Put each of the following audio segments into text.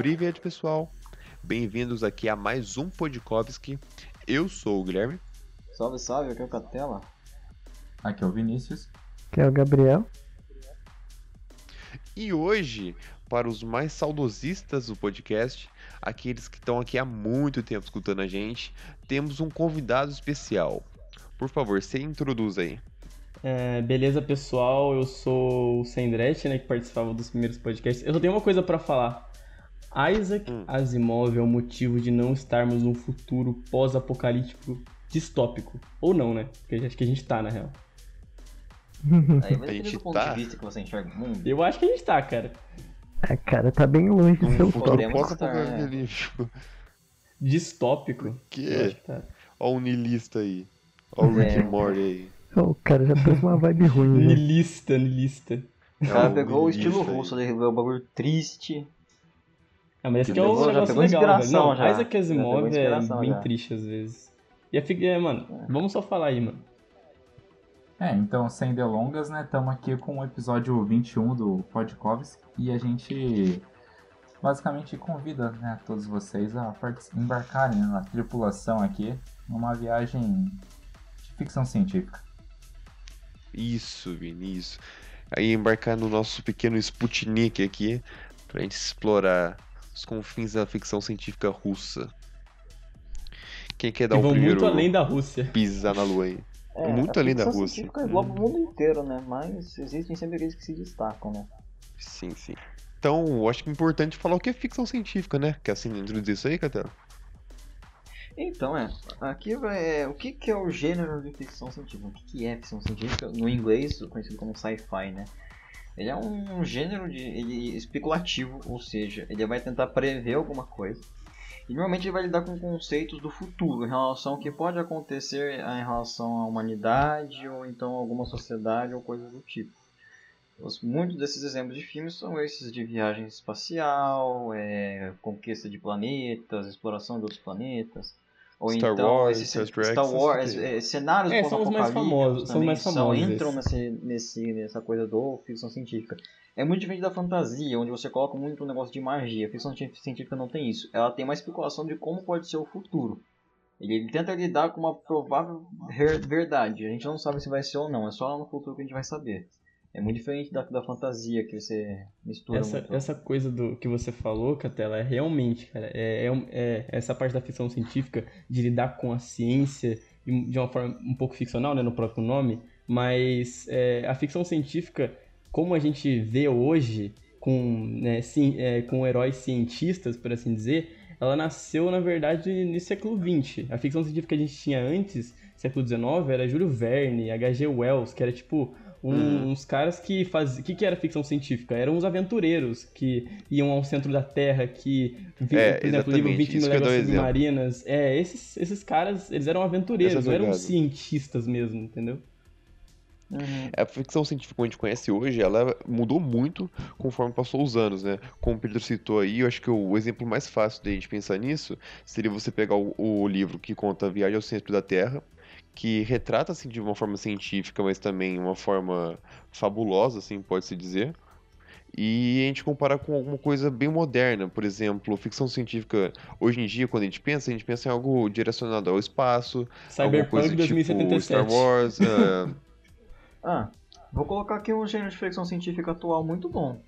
Privet, pessoal. Bem-vindos aqui a mais um Podkovski. Eu sou o Guilherme. Salve, salve, aqui é o Catela. Aqui é o Vinícius. Aqui é o Gabriel. E hoje, para os mais saudosistas do podcast, aqueles que estão aqui há muito tempo escutando a gente, temos um convidado especial. Por favor, se introduz aí. É, beleza, pessoal? Eu sou o Sendrete, né, que participava dos primeiros podcasts. Eu só tenho uma coisa para falar. Isaac hum. Asimov é o motivo de não estarmos num futuro pós-apocalíptico distópico. Ou não, né? Porque acho que a gente tá, na real. Aí, a gente do ponto tá? de vista que você enxerga o mundo. Eu acho que a gente tá, cara. É, cara, tá bem longe do seu futuro pós-apocalíptico. Distópico? Que? Tá. Ó o nilista aí. Ó o Rick é. Morty aí. O cara já pegou uma vibe ruim, né? Nilista, nilista. O cara pegou o estilo russo, o bagulho triste. Ah, mas esse aqui é um negócio legal, velho. Não, já. Isaac Asimov é bem já. triste às vezes. E a fica, é, mano, é. vamos só falar aí, mano. É, então, sem delongas, né, estamos aqui com o episódio 21 do Podkovs e a gente basicamente convida né, todos vocês a embarcarem na tripulação aqui numa viagem de ficção científica. Isso, Vinícius. Aí embarcar no nosso pequeno Sputnik aqui, pra gente explorar os confins da ficção científica russa. Quem quer dar o primeiro muito além da Rússia. pisar na lua aí? É, muito além da Rússia. científica engloba o mundo inteiro, né? Mas existem sempre aqueles que se destacam, né? Sim, sim. Então, eu acho que é importante falar o que é ficção científica, né? Quer assim introduzir isso aí, Catela? Então, é. Aqui é. O que, que é o gênero de ficção científica? O que, que é ficção científica? No inglês, conhecido como sci-fi, né? Ele é um gênero de especulativo, ou seja, ele vai tentar prever alguma coisa. E normalmente ele vai lidar com conceitos do futuro, em relação ao que pode acontecer em relação à humanidade ou então alguma sociedade ou coisa do tipo. Muitos desses exemplos de filmes são esses de viagem espacial, é, conquista de planetas, exploração de outros planetas. Ou Star então, Wars, esses, Star, Star Wars, é, cenários é, são os mais famosos, são mais famosos. São, entram nesse, nesse, nessa coisa do ficção científica. É muito diferente da fantasia, onde você coloca muito um negócio de magia. A ficção científica não tem isso. Ela tem uma especulação de como pode ser o futuro. Ele tenta lidar com uma provável verdade. A gente não sabe se vai ser ou não. É só lá no futuro que a gente vai saber. É muito diferente da, da fantasia que você mistura. Essa, muito. essa coisa do que você falou, Catela, é realmente, cara, é, é, é, essa parte da ficção científica de lidar com a ciência de uma forma um pouco ficcional, né, no próprio nome, mas é, a ficção científica, como a gente vê hoje, com, né, sim, é, com heróis cientistas, por assim dizer, ela nasceu, na verdade, no século XX. A ficção científica que a gente tinha antes, século XIX, era Júlio Verne, H.G. Wells, que era tipo um, hum. uns caras que faziam. O que, que era ficção científica? Eram uns aventureiros que iam ao centro da Terra, que viam, é, por exemplo, livro 20 mil léguas submarinas. É, esses, esses caras, eles eram aventureiros, não eram cientistas mesmo, entendeu? Uhum. A ficção científica que a gente conhece hoje, ela mudou muito conforme passou os anos, né? Como o Pedro citou aí, eu acho que o exemplo mais fácil de a gente pensar nisso seria você pegar o, o livro que conta a Viagem ao Centro da Terra, que retrata assim de uma forma científica, mas também uma forma fabulosa, assim, pode-se dizer. E a gente compara com alguma coisa bem moderna, por exemplo, ficção científica. Hoje em dia, quando a gente pensa, a gente pensa em algo direcionado ao espaço, Cyberpunk coisa 2077. tipo Star Wars. uh... ah, vou colocar aqui um gênero de ficção científica atual muito bom.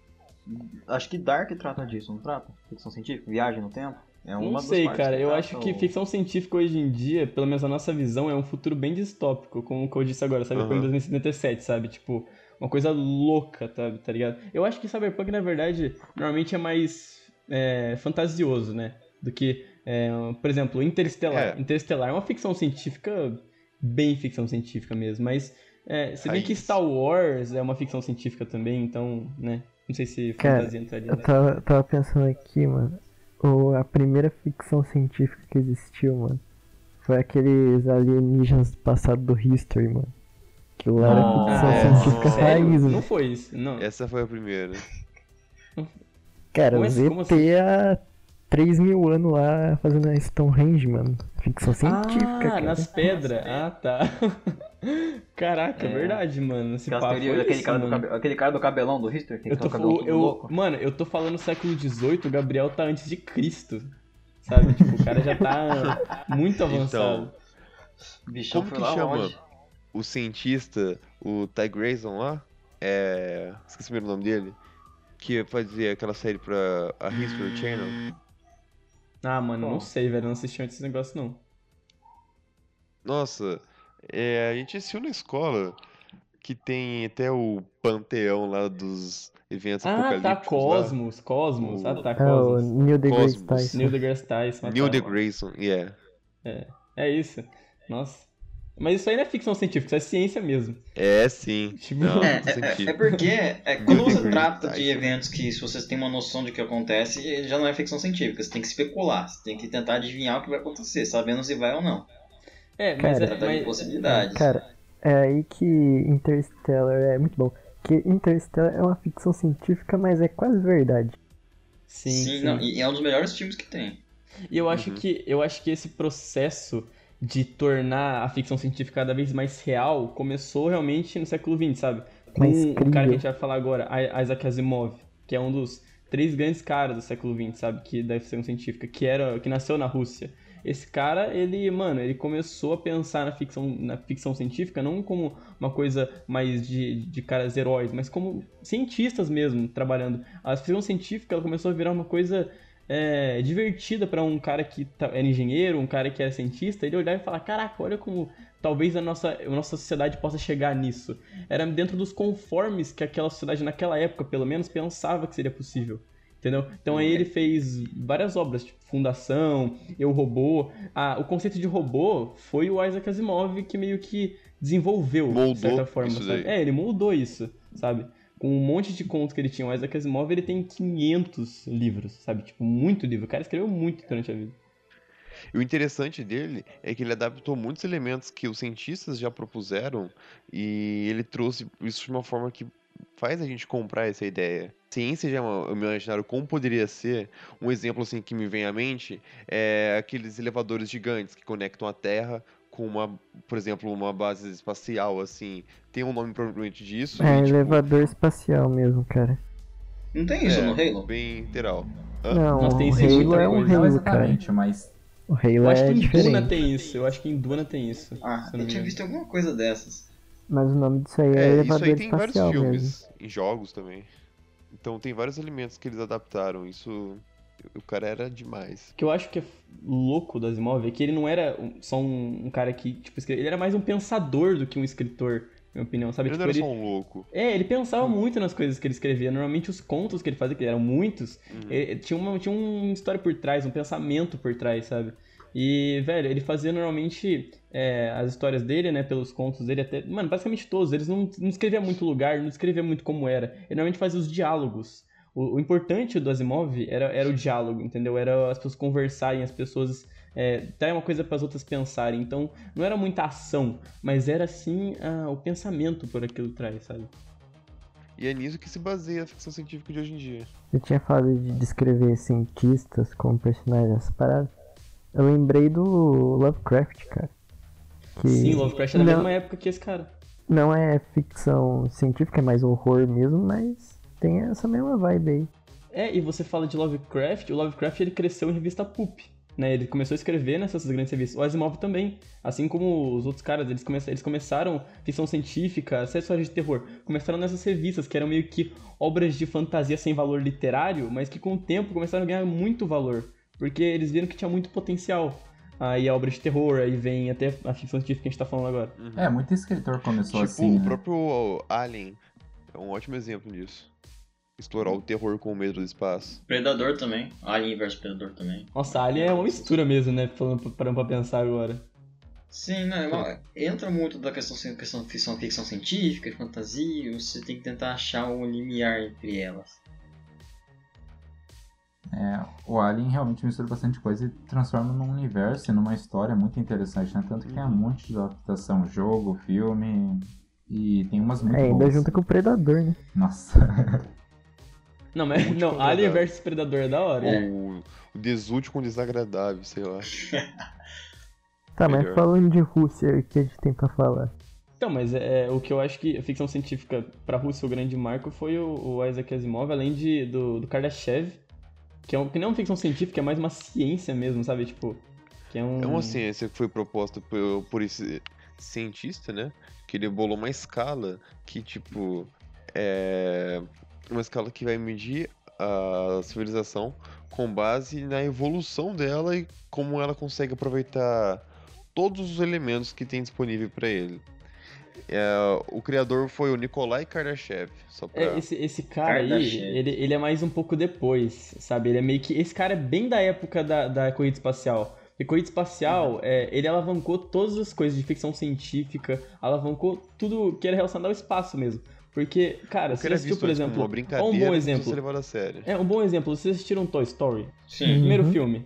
Acho que Dark trata disso, não trata? Ficção científica, viagem no tempo. É uma não sei, cara. Eu acho que ficção científica hoje em dia, pelo menos a nossa visão, é um futuro bem distópico, como eu disse agora, Cyberpunk uhum. 2077, sabe? Tipo, uma coisa louca, tá, tá ligado? Eu acho que Cyberpunk, na verdade, normalmente é mais é, fantasioso, né? Do que, é, por exemplo, Interestelar. É. Interestelar é uma ficção científica, bem ficção científica mesmo, mas é, se bem que Star Wars é uma ficção científica também, então, né? Não sei se fantasia entraria. Eu tava, tava pensando aqui, mano o, a primeira ficção científica que existiu, mano. Foi aqueles alienígenas do passado do History, mano. Que lá era ah, ficção é, científica raiz, Não foi isso, não. Essa foi a primeira. Cara, o ET assim? há 3 mil anos lá fazendo a Stonehenge, mano. Ficção científica, ah, cara. nas pedras. Ah, tá. Caraca, é, É. verdade, mano. Esse papo teorias foi daquele isso, cara, do mano. cabe- aquele cara do cabelão do History, que Eu tem tô, o cabelão eu, louco. mano, eu tô falando século XVIII, o Gabriel tá antes de Cristo. Sabe? Tipo, o cara já tá muito avançado. Então, O bichão como que chama longe. o cientista, o Ty Grayson lá? É. Esqueci o primeiro nome dele. Que fazia aquela série pra a History Channel. Ah, mano, Bom. não sei, velho. Não assisti antes desse negócio, não. Nossa, é, a gente assistiu na escola que tem até o panteão lá dos eventos Ah, tá, apocalípticos lá. Cosmos, Cosmos. Ah, tá, É o Cosmos. Neil deGrasse Cosmos. Tyson. Neil deGrasse Tyson. ah, Neil tá. deGrasse, yeah. É isso. Nossa. Mas isso aí não é ficção científica, isso é ciência mesmo. É sim. Tipo, Não, É, é, é, é porque é, quando você trata de eventos que se vocês têm uma noção de que acontece, já não é ficção científica. Você tem que especular, você tem que tentar adivinhar o que vai acontecer, sabendo se vai ou não. É, mas, Cara, é, mas possibilidades. Cara, é aí que Interstellar é muito bom. Que Interstellar é uma ficção científica, mas é quase verdade. sim, Sim, sim. não, e é um dos melhores filmes que tem. E eu acho Uhum. que eu acho que esse processo de tornar a ficção científica cada vez mais real começou realmente no século XX, sabe? Com o cara que a gente vai falar agora, Isaac Asimov, que é um dos três grandes caras do século XX, sabe? Que da ficção científica, que era que nasceu na Rússia. Esse cara, ele, mano, ele começou a pensar na ficção, na ficção científica não como uma coisa mais de, de caras heróis, mas como cientistas mesmo, trabalhando. A ficção científica ela começou a virar uma coisa é, divertida pra um cara que tá- era engenheiro, um cara que era cientista, ele olhar e falar, caraca, olha como talvez a nossa, a nossa sociedade possa chegar nisso. Era dentro dos conformes que aquela sociedade naquela época, pelo menos, pensava que seria possível. Entendeu? Então aí ele fez várias obras, tipo Fundação, Eu Robô. Ah, o conceito de robô foi o Isaac Asimov que meio que desenvolveu, Moldou de certa forma. É, ele moldou isso, sabe? Com um monte de contos que ele tinha, o Isaac Asimov, ele tem 500 livros, sabe? Tipo, muito livro. O cara escreveu muito durante a vida. E o interessante dele é que ele adaptou muitos elementos que os cientistas já propuseram e ele trouxe isso de uma forma que faz a gente comprar essa ideia. Ciência já é me imaginaram como poderia ser. Um exemplo assim que me vem à mente é aqueles elevadores gigantes que conectam a Terra com uma, por exemplo, uma base espacial assim. Tem um nome provavelmente disso. É e, tipo, elevador espacial mesmo, cara. Não tem isso é, no Halo? Bem literal. Hã? Não, Nossa, tem o Halo é um Halo, cara. exatamente, mas O Halo Eu acho é que em diferente. Duna tem isso. Eu acho que em Duna tem isso. Ah, eu tinha visto alguma coisa dessas. Mas o nome disso aí é, É, isso elevador aí tem em vários espacial filmes, mesmo. em jogos também. Então tem vários elementos que eles adaptaram. Isso. O cara era demais. O que eu acho que é louco do Asimov é que ele não era só um, um cara que, tipo, escreve... ele era mais um pensador do que um escritor, na minha opinião, sabe? Ele Tipo, não era ele... só um louco. É, ele pensava muito nas coisas que ele escrevia. Normalmente os contos que ele fazia, que eram muitos, Uhum. eh, tinha, uma, tinha uma história por trás, um pensamento por trás, sabe? E, velho, ele fazia normalmente é, as histórias dele, né, pelos contos dele, até. Mano, basicamente todos. Eles não, não escrevia muito lugar, não escrevia muito como era. Ele normalmente fazia os diálogos. O, o importante do Asimov era, era o diálogo, entendeu? Era as pessoas conversarem, as pessoas é, darem uma coisa para as outras pensarem. Então, não era muita ação, mas era sim ah, o pensamento por aquilo traz, sabe? E é nisso que se baseia a ficção científica de hoje em dia. Eu tinha falado de descrever cientistas como personagens parada. Eu lembrei do Lovecraft, cara. Que Sim, Lovecraft é da não, mesma época que esse cara. não é ficção científica, é mais horror mesmo, mas tem essa mesma vibe aí. É, e você fala de Lovecraft, o Lovecraft ele cresceu em revista Pulp, né? Ele começou a escrever nessas grandes revistas. O Asimov também, assim como os outros caras, eles, come eles começaram ficção científica, até histórias de terror, começaram nessas revistas que eram meio que obras de fantasia sem valor literário, mas que com o tempo começaram a ganhar muito valor, porque eles viram que tinha muito potencial. Aí a obra de terror, aí vem até a ficção científica que a gente tá falando agora. é, muito escritor começou tipo, assim. o né? próprio Alien é um ótimo exemplo disso. Explorar o terror com o medo do espaço. Predador também. Alien vs Predador também. Nossa, Alien é uma mistura mesmo, né? Falando parando pra pensar agora. Sim, né? Entra muito da questão, questão ficção, ficção científica, de fantasia, você tem que tentar achar um limiar entre elas. É, o Alien realmente mistura bastante coisa e transforma num universo e numa história muito interessante, né? Tanto que tem um monte de adaptação, jogo, filme. E tem umas muito É, ainda boas. junto com o Predador, né? Nossa. Não, mas não, Alien vs Predador é da hora. Ou o Desulte com desagradável, sei lá. Tá, mas Melhor. falando de Rússia, o que a gente tem pra falar? Então, mas é, o que eu acho que a ficção científica pra Rússia o grande marco foi o, o Isaac Asimov, além de, do, do Kardashev, que, é um, que não é uma ficção científica, é mais uma ciência mesmo, sabe? Tipo, que é um... É uma ciência que foi proposta por, por esse cientista, né? Que ele bolou uma escala que, tipo, é uma escala que vai medir a civilização com base na evolução dela e como ela consegue aproveitar todos os elementos que tem disponível para ele. É, o criador foi o Nikolai Kardashev. Só pra... É, esse, esse cara Kardashev. aí, ele, ele é mais um pouco depois, sabe? Ele é meio que. Esse cara é bem da época da, da corrida espacial. E corrida espacial, é, ele alavancou todas as coisas de ficção científica, alavancou tudo que era relacionado ao espaço mesmo. Porque, cara, você era assistiu, por exemplo, uma um bom exemplo. É, um bom exemplo, vocês assistiram Toy Story? Sim. Primeiro Uhum. filme.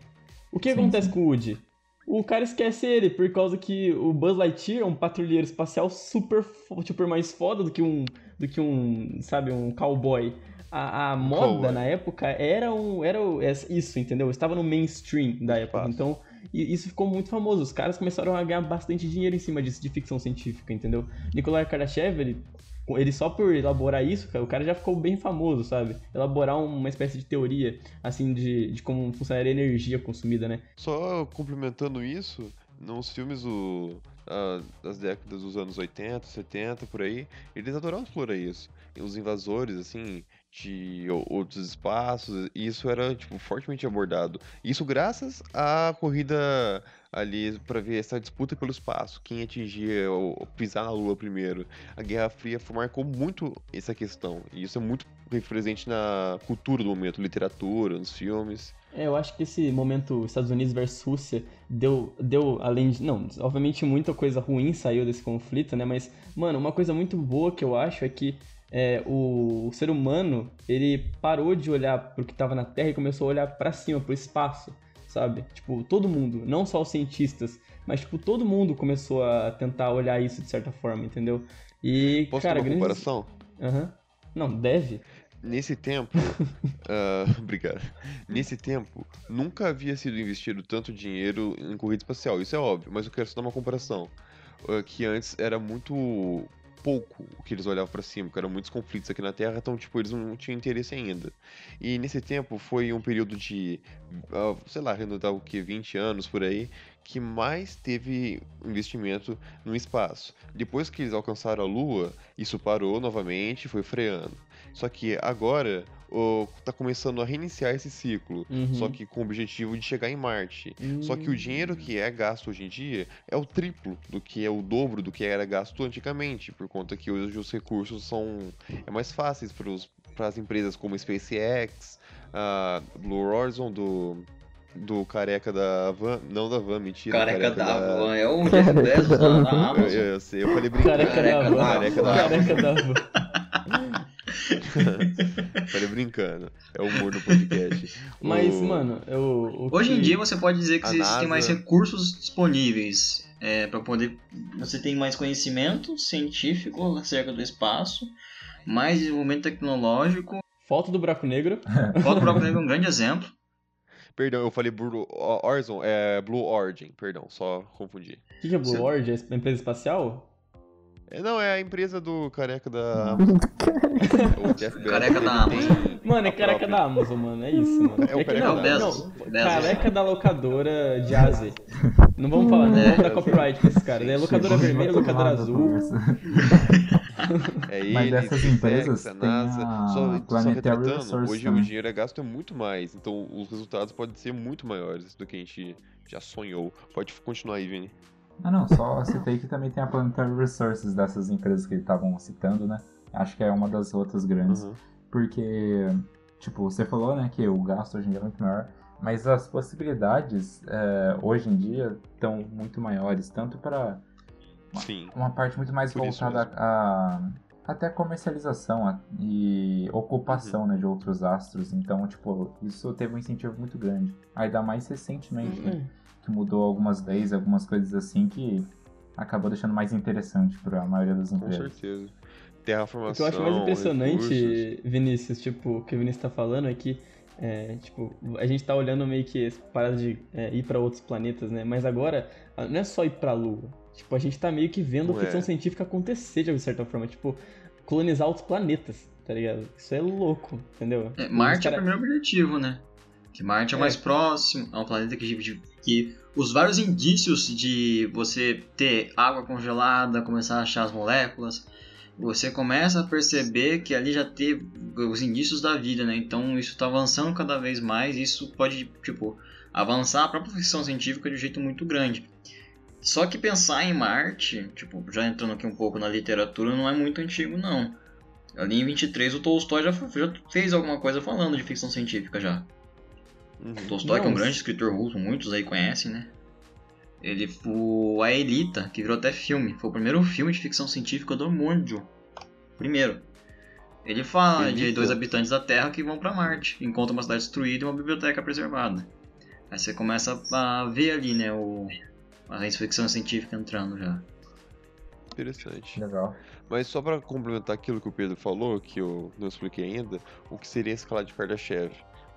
O que Sim, acontece sim. com o Woody? O cara esquece ele, por causa que o Buzz Lightyear é um patrulheiro espacial super, super mais foda do que um, do que um, sabe, um cowboy. A, a moda cowboy. na época era um, era é isso, entendeu? Estava no mainstream da época. Então, e- isso ficou muito famoso. Os caras começaram a ganhar bastante dinheiro em cima disso, de ficção científica, entendeu? Nikolai Kardashev, ele, ele só por elaborar isso, cara, o cara já ficou bem famoso, sabe? Elaborar uma espécie de teoria, assim, de, de como funcionaria a energia consumida, né? Só complementando isso, nos filmes do, ah, das décadas dos anos 80, 70, por aí, eles adoravam explorar isso. E os invasores, assim, de outros espaços, isso era, tipo, fortemente abordado. Isso graças à corrida ali pra ver essa disputa pelo espaço, quem atingia ou pisar na Lua primeiro. A Guerra Fria marcou muito essa questão, e isso é muito presente na cultura do momento, literatura, nos filmes. É, eu acho que esse momento Estados Unidos versus Rússia deu, deu além de. Não, obviamente muita coisa ruim saiu desse conflito, né? Mas, mano, uma coisa muito boa que eu acho é que é, o, o ser humano ele parou de olhar pro que tava na Terra e começou a olhar pra cima, pro espaço, sabe? Tipo, todo mundo, não só os cientistas, mas, tipo, todo mundo começou a tentar olhar isso de certa forma, entendeu? E, Posso cara, ter uma comparação? Aham. Não, deve. Nesse tempo, ah, obrigado. Nesse tempo, nunca havia sido investido tanto dinheiro em corrida espacial. Isso é óbvio, mas eu quero só dar uma comparação. Ah, que antes era muito pouco o que eles olhavam pra cima, que eram muitos conflitos aqui na Terra, então, tipo, eles não tinham interesse ainda. E nesse tempo foi um período de, ah, sei lá, arredondar o que, 20 anos por aí, que mais teve investimento no espaço. Depois que eles alcançaram a Lua, isso parou novamente, foi freando. Só que agora o, tá começando a reiniciar esse ciclo. Uhum. Só que com o objetivo de chegar em Marte. Só que o dinheiro que é gasto hoje em dia é o triplo do que é o dobro do que era gasto antigamente, por conta que hoje os recursos são é mais fáceis para as empresas como SpaceX, a Blue Horizon do do careca da Van, não da Van, mentira. Careca careca da Van, é o Jeff Bezos da, da Eu, Amazon. eu sei, eu falei brincando. Careca, Careca da da- van. Da Careca da van. Falei brincando. É o humor do podcast. Mas, O- mano, eu. o Hoje em que- dia você pode dizer que existem NASA- mais recursos disponíveis é, para poder. Você tem mais conhecimento científico acerca do espaço, mais desenvolvimento tecnológico. Foto do buraco negro. Foto Buraco Negro é um grande exemplo. Perdão, eu falei Blue Horizon, é Blue Origin, perdão, só confundi. O que, que é Blue Você- Origin? É a empresa espacial? É, não, é a empresa do careca da. Amazon. o Jeff Bezos. Careca da Amazon. Mano, é careca própria. da Amazon, mano. É isso, mano. É o que careca não, da Bezos. não, Bezos. Careca da locadora de Aze. Não vamos falar, não É. vamos dar copyright pra esses caras. É locadora Chegou vermelha, locadora azul. É Mas ele, dessas SpaceX, empresas a tem NASA. a Só, só Planetary retratando, Resources hoje também. o dinheiro é gasto é muito mais, então os resultados podem ser muito maiores do que a gente já sonhou. Pode continuar aí, Vini. Ah não, só citei que também tem a Planetary Resources dessas empresas que estavam citando, né? Acho que é uma das outras grandes. Uhum. Porque, tipo, você falou, né, que o gasto hoje em dia é muito maior, mas as possibilidades é, hoje em dia estão muito maiores, tanto para Sim. uma parte muito mais Por voltada a, até a comercialização a- e ocupação Uhum. né, de outros astros. Então, tipo, isso teve um incentivo muito grande. Ainda mais recentemente, né, Hum. Que mudou algumas leis, algumas coisas assim que acabou deixando mais interessante para a maioria das Com empresas. certeza. O Terraformação. que eu acho mais impressionante, recursos. Vinícius, tipo, o que o Vinícius tá falando é que, é, tipo, a gente tá olhando meio que essa parada de é, ir pra outros planetas, né? Mas agora, não é só ir pra Lua, Tipo, a gente tá meio que vendo Ué. ficção científica acontecer de certa forma. Tipo, colonizar outros planetas, tá ligado? Isso é louco, entendeu? É, Marte é o Cara- primeiro objetivo, né? Que Marte é É. mais próximo, é um planeta que, que, os vários indícios de você ter água congelada, começar a achar as moléculas, você começa a perceber que ali já teve os indícios da vida, né? Então isso está avançando cada vez mais e isso pode, tipo, avançar a própria ficção científica de um jeito muito grande. Só que pensar em Marte, tipo, já entrando aqui um pouco na literatura, não é muito antigo, não. Ali em 23 o Tolstói já, já fez alguma coisa falando de ficção científica já. Uhum. Tolstói, que é um grande escritor russo, muitos aí conhecem, né? Ele foi a Elita, que virou até filme. Foi o primeiro filme de ficção científica do mundo. Primeiro. Ele fala de Elita? dois habitantes da Terra que vão pra Marte, encontram uma cidade destruída e uma biblioteca preservada. Aí você começa a ver ali, né, o a ficção científica entrando já. Interessante. Legal. Mas só pra complementar aquilo que o Pedro falou, que eu não expliquei ainda, o que seria a escala de Kardashev?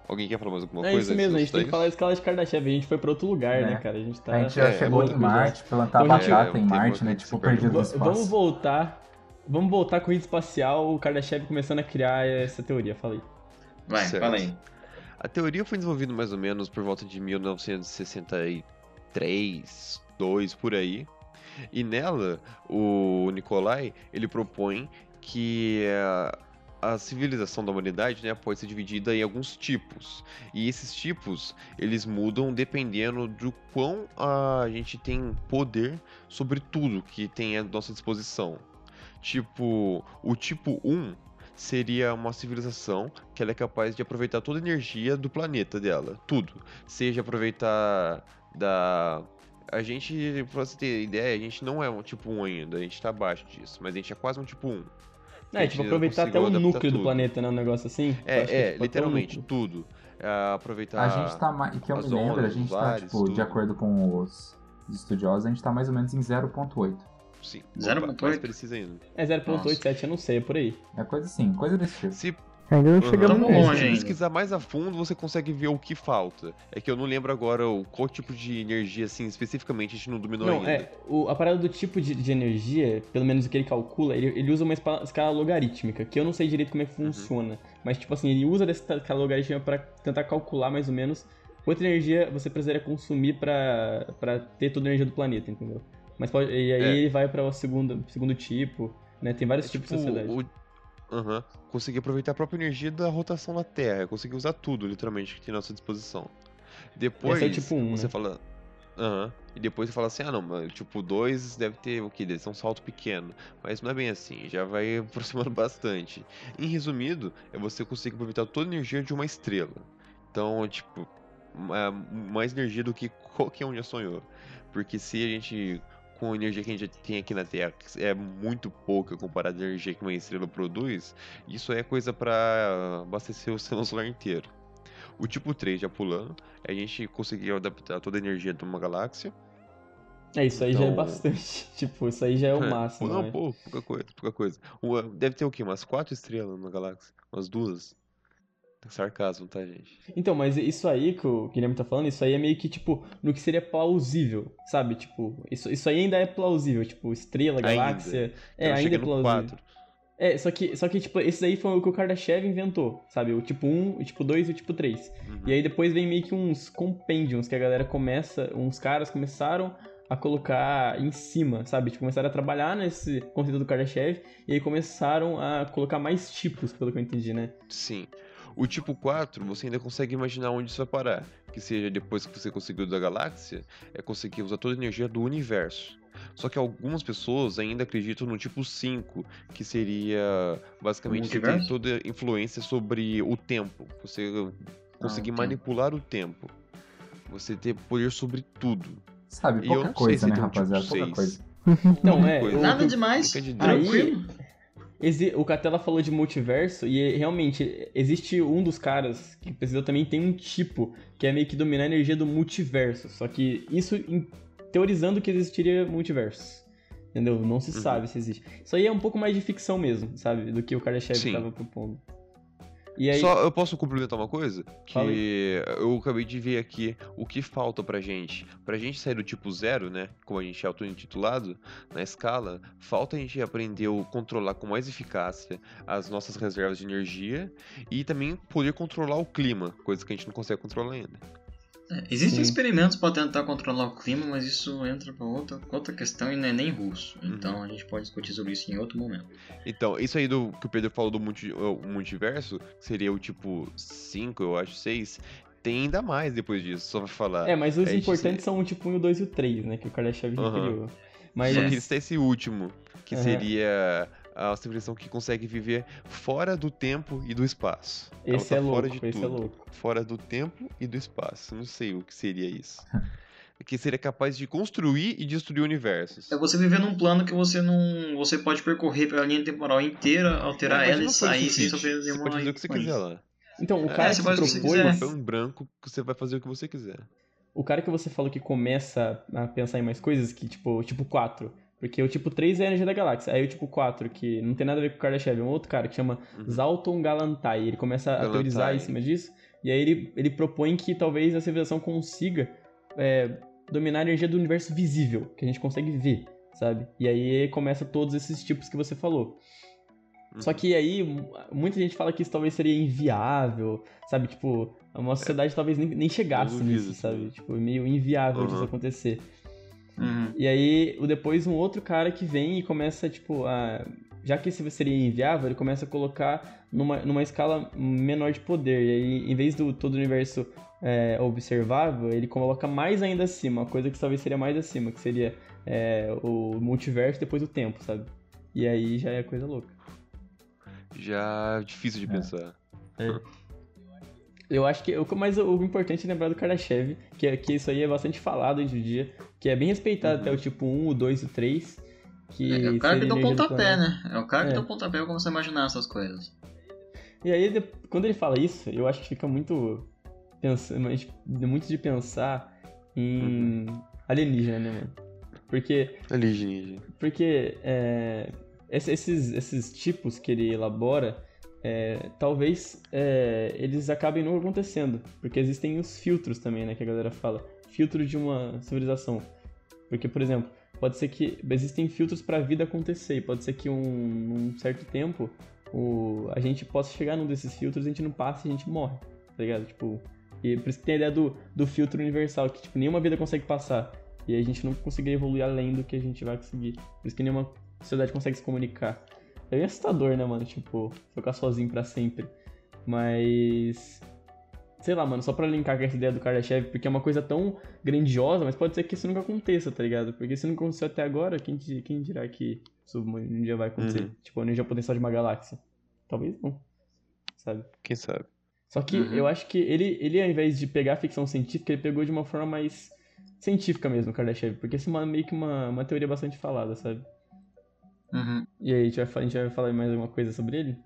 Alguém quer falar mais alguma É coisa? isso mesmo, a gente tem que falar da escala de Kardashev. A gente foi pra outro lugar, É. né, cara? A gente tá. A gente já É, chegou em. Marte, plantar Então a gente- batata é, um em Marte, né? Tipo, perdido no V- Vamos espaço. voltar. Vamos voltar à corrida espacial, o Kardashev começando a criar essa teoria, falei. Vai, Certo. fala aí. A teoria foi desenvolvida mais ou menos por volta de 1963, 2 por aí. E nela, o Nikolai, ele propõe que a, a civilização da humanidade, né, pode ser dividida em alguns tipos. E esses tipos, eles mudam dependendo do quão a gente tem poder sobre tudo que tem à nossa disposição. Tipo, o tipo 1 seria uma civilização que ela é capaz de aproveitar toda a energia do planeta dela, tudo. Seja aproveitar da a gente, pra você ter ideia, a gente não é um tipo 1 ainda, a gente tá abaixo disso, mas a gente é quase um tipo 1. É, tipo, aproveitar até o núcleo adaptar do tudo. planeta, né? Um negócio assim. É, é, tipo, literalmente, tudo. É, aproveitar. A gente tá mais. Que eu me lembro, a gente tá, tipo, de tudo. acordo com os estudiosos, a gente tá mais ou menos em 0.8. Sim, 0.8? mais preciso ainda. É 0.87, eu não sei, é por aí. É coisa assim, coisa desse tipo. Se Ainda não Uhum. chegamos nisso. longe Se ainda. pesquisar mais a fundo, você consegue ver o que falta. É que eu não lembro agora o, qual tipo de energia, assim, especificamente, a gente não dominou Não, ainda. é, o- a parada do tipo de, de energia, pelo menos o que ele calcula, ele, ele usa uma escala logarítmica, que eu não sei direito como é que Uhum. funciona. Mas, tipo assim, ele usa dessa escala logarítmica pra tentar calcular mais ou menos quanta energia você precisaria consumir pra, pra ter toda a energia do planeta, entendeu? Mas pode, e aí É. ele vai para o segundo, segundo tipo, né? Tem vários É tipos tipo, de sociedade. o- Aham. Conseguir aproveitar a própria energia da rotação da Terra. Conseguir usar tudo, literalmente, que tem à nossa disposição. Depois, Esse é tipo um, você né? fala... Aham. E depois você fala assim, ah não, mas tipo 2 deve ter o quê? Deve ser um salto pequeno. Mas não é bem assim, já vai aproximando bastante. Em resumido, é você conseguir aproveitar toda a energia de uma estrela. Então, tipo, ma- mais energia do que qualquer um já sonhou. Porque se a gente com a energia que a gente tem aqui na Terra, que é muito pouca comparada à energia que uma estrela produz, isso é coisa para abastecer o sistema solar inteiro. O tipo 3, já pulando, é a gente conseguir adaptar toda a energia de uma galáxia. É, isso aí já é então- bastante. tipo, isso aí já é o É, máximo. Não, né? pô, pouca coisa, pouca coisa. Deve ter o quê? Umas quatro estrelas na galáxia? Umas duas? Sarcasmo, tá, gente? Então, mas isso aí que o Guilherme tá falando, isso aí é meio que, tipo, no que seria plausível, sabe? Tipo, isso, isso aí ainda é plausível, tipo, estrela, galáxia. É, Então ainda é no plausível. 4. É, só que, só que, tipo, esse aí foi o que o Kardashev inventou, sabe? O tipo 1, o tipo 2 e o tipo 3. Uhum. E aí depois vem meio que uns compendiums que a galera começa, uns caras começaram a colocar em cima, sabe? Tipo, começaram a trabalhar nesse conceito do Kardashev e aí começaram a colocar mais tipos, pelo que eu entendi, né? Sim. O tipo 4, você ainda consegue imaginar onde isso vai parar. Que seja depois que você conseguiu da galáxia, é conseguir usar toda a energia do universo. Só que algumas pessoas ainda acreditam no tipo 5, que seria basicamente você ter toda a influência sobre o tempo. Você conseguir o tempo. manipular o tempo. Você ter poder sobre tudo. Sabe, pouca não coisa, né, um rapaziada? tipo pouca coisa. Então, é. coisa. Nada demais. Tranquilo. O Catela falou de multiverso e realmente existe um dos caras que precisou também tem um tipo que é meio que dominar a energia do multiverso. Só que isso teorizando que existiria multiverso. Entendeu? Não se Uhum. sabe se existe. Isso aí é um pouco mais de ficção mesmo, sabe? Do que o Kardashev estava propondo. Aí, Só eu posso complementar uma coisa? Que eu acabei de ver aqui o que falta pra gente. Pra gente sair do tipo zero, né? Como a gente é auto-intitulado na escala, falta a gente aprender a controlar com mais eficácia as nossas reservas de energia e também poder controlar o clima, coisa que a gente não consegue controlar ainda. É, existem Sim. experimentos para tentar controlar o clima, mas isso entra para outra, outra questão e não é nem russo. Uhum. Então a gente pode discutir sobre isso em outro momento. Então, isso aí do que o Pedro falou do multi- o multiverso, que seria o tipo 5, eu acho, 6, tem ainda mais depois disso, só pra falar. é, mas os gente importantes são o tipo 1, o 2 e o 3, né? Que o Kardashev Aham. criou. Mas Só que eles têm esse último, que Aham. seria a civilização que consegue viver fora do tempo e do espaço. Esse tá é fora louco, de esse é tudo. louco. Fora do tempo e do espaço. Não sei o que seria isso. que seria capaz de construir e destruir universos. É você viver num plano que você não. Você pode percorrer pela linha temporal inteira, alterar É, ela e sair sem sofrer Você nenhuma. pode fazer o que você quiser lá. Então, o É, cara você que você propôs, quiser. Papel em branco que você vai fazer o que você quiser. o cara que você falou que começa a pensar em mais coisas, que tipo, tipo 4. Porque o tipo 3 é a energia da galáxia. Aí o tipo 4, que não tem nada a ver com o Kardashev, é um outro cara que chama Uhum. Zalton Galantai. Ele começa a Galantai. teorizar em cima disso. E aí ele, ele propõe que talvez a civilização consiga é, dominar a energia do universo visível, que a gente consegue ver, sabe? E aí começa todos esses tipos que você falou. Uhum. Só que aí, mu- muita gente fala que isso talvez seria inviável, sabe? Tipo, uma sociedade talvez nem, nem chegasse nisso, sabe? Tipo, meio inviável disso Uhum. acontecer. Uhum. E aí, o- depois um outro cara que vem e começa, tipo, a... Já que isso seria inviável, ele começa a colocar numa, numa escala menor de poder. E aí, em vez do todo o universo é, observável, ele coloca mais ainda acima, uma coisa que talvez seria mais acima, que seria é, o multiverso e depois o tempo, sabe? E aí já é coisa louca. Já é difícil de É. pensar. Eu acho que o mais o importante é lembrar do Kardashev, que, é, que isso aí é bastante falado hoje em dia, que é bem respeitado Uhum. até o tipo 1, o 2 e o 3. Que É, o cara que deu energia do pontapé, né? É o cara que É. deu pontapé pra começar a imaginar essas coisas. E aí, quando ele fala isso, eu acho que fica muito. Pensa, mas muito de pensar em alienígena, né, mano? Porque Alienígena. Porque é, esse- esses, esses tipos que ele elabora, é, talvez é, eles acabem não acontecendo. Porque existem os filtros também, né? Que a galera fala. Filtro de uma civilização. Porque, por exemplo, pode ser que existem filtros para a vida acontecer. E pode ser que um, num certo tempo o, a gente possa chegar num desses filtros a gente não passa e a gente morre. Tá ligado? Tipo, e por isso que tem a ideia do, do filtro universal, que tipo, nenhuma vida consegue passar. E a gente não conseguir evoluir além do que a gente vai conseguir. Por isso que nenhuma sociedade consegue se comunicar. É bem assustador, né, mano? Tipo, ficar sozinho pra sempre. Mas. Sei lá, mano, só pra linkar com essa ideia do Kardashev, porque é uma coisa tão grandiosa, mas pode ser que isso nunca aconteça, tá ligado? Porque se não aconteceu até agora, quem, quem dirá que isso um dia vai acontecer? Uhum. Tipo, a energia potencial de uma galáxia. Talvez não. Sabe? Quem sabe? Só que Uhum. eu acho que ele, ele, ao invés de pegar a ficção científica, ele pegou de uma forma mais científica mesmo, o Kardashev. Porque isso é uma- meio que uma, uma teoria bastante falada, sabe? Uhum. E aí, a gente, vai, a gente vai falar mais alguma coisa sobre ele?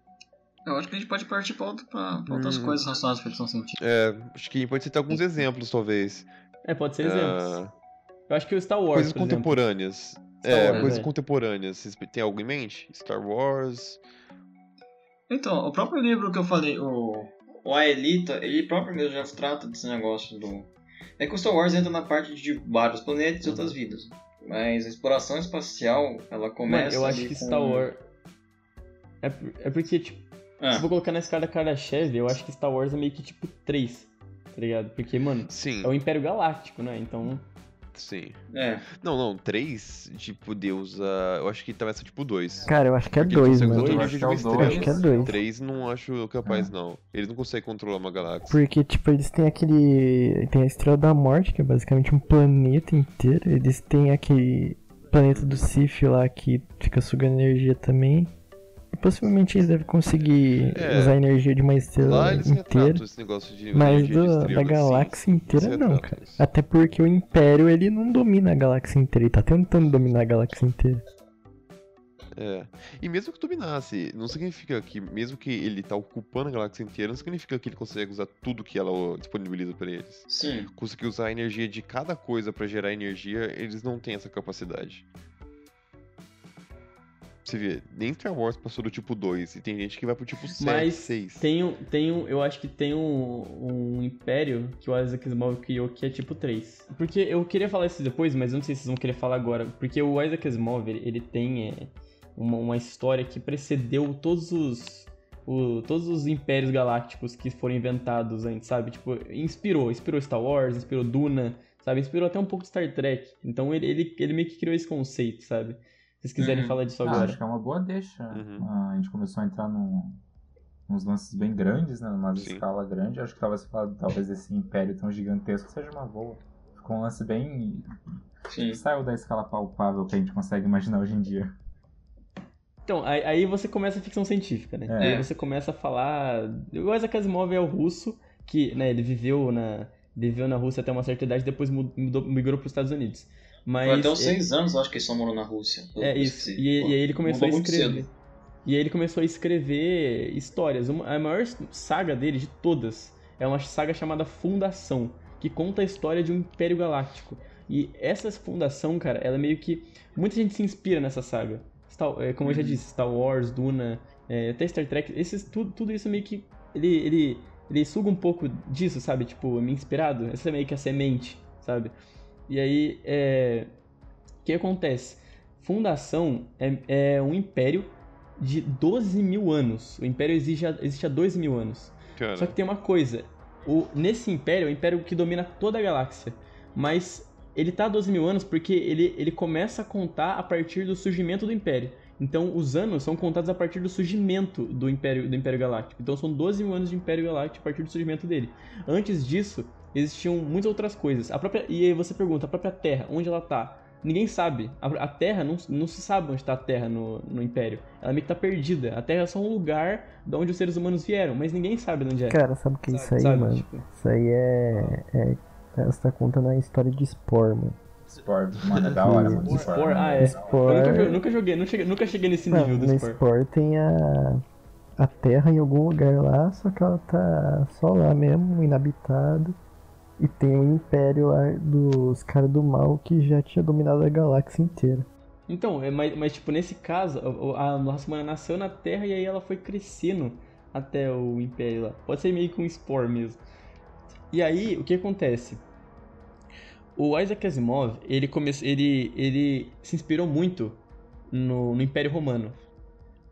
Eu acho que a gente pode partir pra, outra- pra- pra outras Hum. coisas relacionadas à ficção científica. É, acho que pode citar alguns exemplos, talvez. É, pode ser exemplos. Ah, Eu acho que o Star Wars, coisas contemporâneas. Star é, Wars, coisas é. contemporâneas. Vocês têm algo em mente? Star Wars. Então, o próprio livro que eu falei, o, o Aelita, ele próprio mesmo já trata desse negócio do. É que o Star Wars entra na parte de vários planetas e outras vidas. Mas a exploração espacial, ela Mano, começa. eu acho que com- Star Wars. É, é porque, tipo, se Ah, eu vou colocar na escala Kardashev, eu acho que Star Wars é meio que tipo 3. Tá ligado? Porque, mano, Sim, é o Império Galáctico, né? Então. Sim. é. Não, não, três, tipo, Deus. ah, eu acho que tá essa tipo dois. Cara, eu acho que é Porque dois, mano. Eu acho é dois. Acho que é dois. Três não acho capaz, Ah. não. Eles não conseguem controlar uma galáxia. Porque, tipo, eles têm aquele. Tem a Estrela da Morte, que é basicamente um planeta inteiro. Eles têm aquele planeta do Sif lá que fica sugando energia também. Possivelmente eles devem conseguir É. usar a energia de uma estrela Lá eles inteira. retratam esse negócio de. Mas do- estrela, da sim. galáxia inteira Eles não, cara. Até porque o Império ele não domina a galáxia inteira, ele tá tentando dominar a galáxia inteira. É. E mesmo que dominasse, não significa que, mesmo que ele tá ocupando a galáxia inteira, não significa que ele consegue usar tudo que ela disponibiliza pra eles. Sim. Conseguir usar a energia de cada coisa pra gerar energia, eles não têm essa capacidade. Você vê, nem Star Wars passou do tipo 2, e tem gente que vai pro tipo 7, Mas 6. tem, um- tem um, eu acho que tem um, um império que o Isaac Asimov criou que é tipo 3. Porque eu queria falar isso depois, mas eu não sei se vocês vão querer falar agora. Porque o Isaac Asimov, ele, ele tem é, uma, uma história que precedeu todos os, o- todos os impérios galácticos que foram inventados antes, sabe? Tipo, inspirou, inspirou Star Wars, inspirou Duna, sabe? Inspirou até um pouco Star Trek. Então ele, ele, ele meio que criou esse conceito, sabe? Se vocês quiserem Uhum. falar disso Ah, agora. acho que é uma boa deixa. Uhum. Ah, a gente começou a entrar num, uns lances bem grandes, né? Numa Sim. escala grande. Acho que talvez, talvez esse império tão gigantesco seja uma boa. Ficou um lance bem. Sim. que saiu da escala palpável que a gente consegue imaginar hoje em dia. Então, aí, aí você começa a ficção científica, né? É. Aí você começa a falar. O Isaac Asimov é o russo, que né, ele viveu na, viveu na Rússia até uma certa idade, depois mudou, migrou para os Estados Unidos. Mas Foi até uns ele- seis anos, acho que ele só morou na Rússia. É isso. E, e aí ele começou a mudou muito escrever. E aí ele começou a escrever histórias. A maior saga dele, de todas, é uma saga chamada Fundação, que conta a história de um Império Galáctico. E essa fundação, cara, ela é meio que. Muita gente se inspira nessa saga. Star- é, como eu já Uhum. disse, Star Wars, Duna, é, até Star Trek, esses, tudo, tudo isso meio que. Ele, ele, ele suga um pouco disso, sabe? Tipo, me inspirado. Essa é meio que a semente, sabe? E aí, é. O que acontece? Fundação é, é um império de 12 mil anos. O império existe há, existe há 2 mil anos. Cara, Só que tem uma coisa: o, nesse império, é o império que domina toda a galáxia. Mas ele tá há 12 mil anos porque ele, ele começa a contar a partir do surgimento do império. Então os anos são contados a partir do surgimento do Império, do império Galáctico. Então são 12 mil anos de Império Galáctico a partir do surgimento dele. Antes disso, existiam muitas outras coisas. A própria, e aí você pergunta, a própria Terra, onde ela tá? Ninguém sabe. A, a Terra, não, não se sabe onde está a Terra no, no Império. Ela meio que tá perdida. A Terra é só um lugar de onde os seres humanos vieram, mas ninguém sabe de onde é. Cara, sabe o que é isso aí, Sabe? mano? Tipo, Isso aí é. é você tá contando a história de Spore, mano. Sport, mano, é da hora, mano. Spore, ah, é. Eu Spore. nunca, jo- nunca joguei, nunca cheguei, nunca cheguei nesse nível Não, do no Spore. Spore tem a. A Terra em algum lugar lá, só que ela tá só lá mesmo, inabitada. E tem um império lá dos caras do mal que já tinha dominado a galáxia inteira. Então, é, mas, mas, tipo, nesse caso, a, a raça humana nasceu na Terra e aí ela foi crescendo até o Império lá. Pode ser meio que um Spore mesmo. E aí, o que acontece? O Isaac Asimov, ele, come... ele, ele se inspirou muito no, no Império Romano,